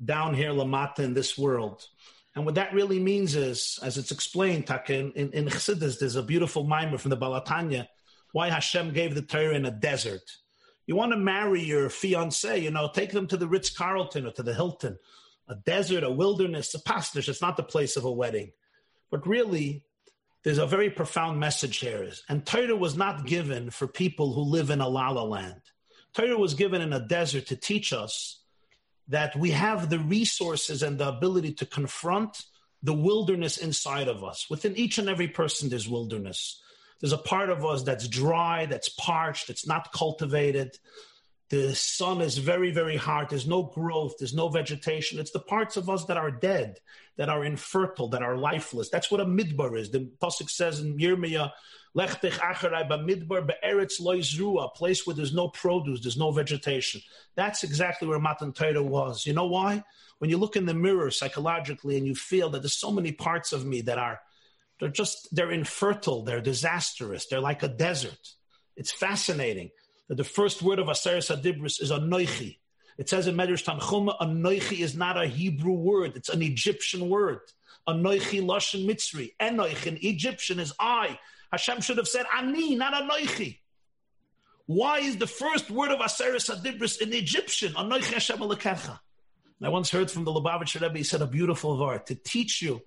down here lamata in this world. And what that really means is, as it's explained, in, in, in Chassidus, there's a beautiful mimer from the Baal HaTanya, why Hashem gave the Torah in a desert. You want to marry your fiance, you know, take them to the Ritz Carlton or to the Hilton. A desert, a wilderness, a pastish, it's not the place of a wedding. But really, there's a very profound message here. And Torah was not given for people who live in a lala land. Torah was given in a desert to teach us that we have the resources and the ability to confront the wilderness inside of us. Within each and every person, there's wilderness. There's a part of us that's dry, that's parched, that's not cultivated. The sun is very, very hard. There's no growth. There's no vegetation. It's the parts of us that are dead, that are infertile, that are lifeless. That's what a midbar is. The pasuk says in Yirmiyah, "Lech acharai b'midbar be'eretz place where there's no produce, there's no vegetation. That's exactly where Matan Torah was. You know why? When you look in the mirror psychologically and you feel that there's so many parts of me that are they're just, they're infertile, they're disastrous, they're like a desert. It's fascinating that the first word of Aseres Adibris is Anoichi. It says in Medrash Tanchuma, Anoichi is not a Hebrew word, it's an Egyptian word. Anoichi Lashon Mitzri. Enoich in Egyptian is I. Hashem should have said Ani, not Anoichi. Why is the first word of Aseres Adibris in Egyptian? Anoichi Hashem Alekecha. I once heard from the Lubavitcher Rebbe, he said a beautiful word to teach you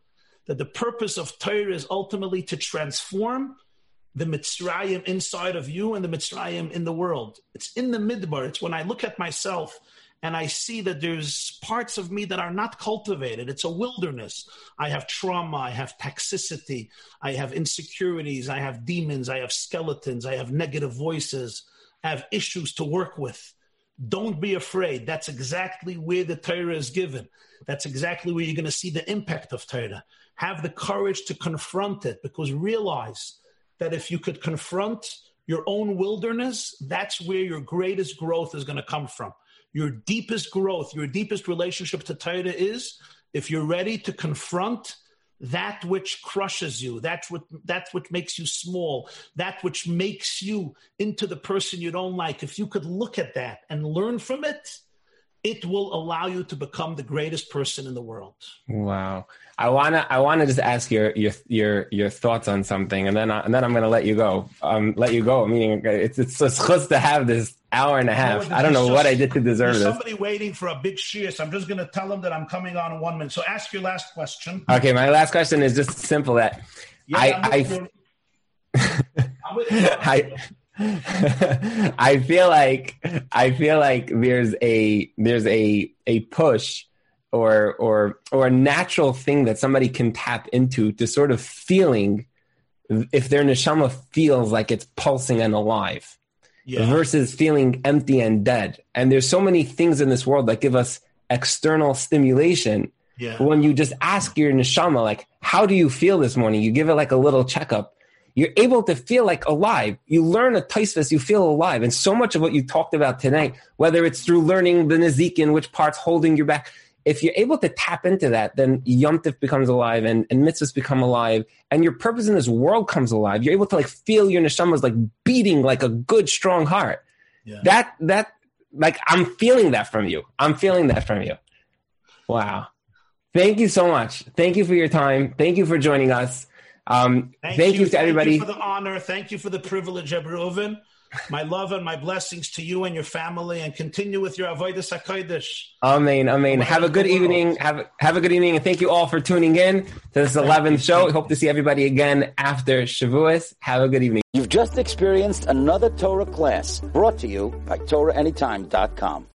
that the purpose of Torah is ultimately to transform the Mitzrayim inside of you and the Mitzrayim in the world. It's in the midbar. It's when I look at myself and I see that there's parts of me that are not cultivated. It's a wilderness. I have trauma, I have toxicity, I have insecurities, I have demons, I have skeletons, I have negative voices, I have issues to work with. Don't be afraid. That's exactly where the Torah is given. That's exactly where you're going to see the impact of Torah have the courage to confront it because realize that if you could confront your own wilderness, that's where your greatest growth is going to come from. Your deepest growth, your deepest relationship to Torah is if you're ready to confront that which crushes you, that what that which makes you small, that which makes you into the person you don't like. If you could look at that and learn from it, it will allow you to become the greatest person in the world. Wow. I wanna I wanna just ask your your your your thoughts on something, and then I, and then I'm gonna let you go. Um, let you go. Meaning it's it's just to have this hour and a half. I don't know what I did to deserve this. Somebody waiting for a big shiur, so I'm just gonna tell them that I'm coming on in one minute. So ask your last question. Okay, my last question is just simple. That yeah, I I, I I feel like I feel like there's a there's a a push or or or a natural thing that somebody can tap into to sort of feeling if their neshama feels like it's pulsing and alive yeah. versus feeling empty and dead. And there's so many things in this world that give us external stimulation. Yeah. When you just ask your neshama, like, how do you feel this morning? You give it like a little checkup you're able to feel like alive. You learn a taisvis, you feel alive. And so much of what you talked about tonight, whether it's through learning the Nazikin, which part's holding you back, if you're able to tap into that, then Yom becomes alive and, and mitzvahs become alive and your purpose in this world comes alive. You're able to like feel your neshama like beating like a good, strong heart. Yeah. That, that, like, I'm feeling that from you. I'm feeling that from you. Wow. Thank you so much. Thank you for your time. Thank you for joining us. Um, thank, thank you, you, to everybody. You for the honor. Thank you for the privilege, Ebruven. My love and my blessings to you and your family, and continue with your avodah sakodesh. Amen, amen. Have a good evening. Have have a good evening, and thank you all for tuning in to this eleventh show. We Hope to see everybody again after Shavuos. Have a good evening. You've just experienced another Torah class brought to you by TorahAnytime.com.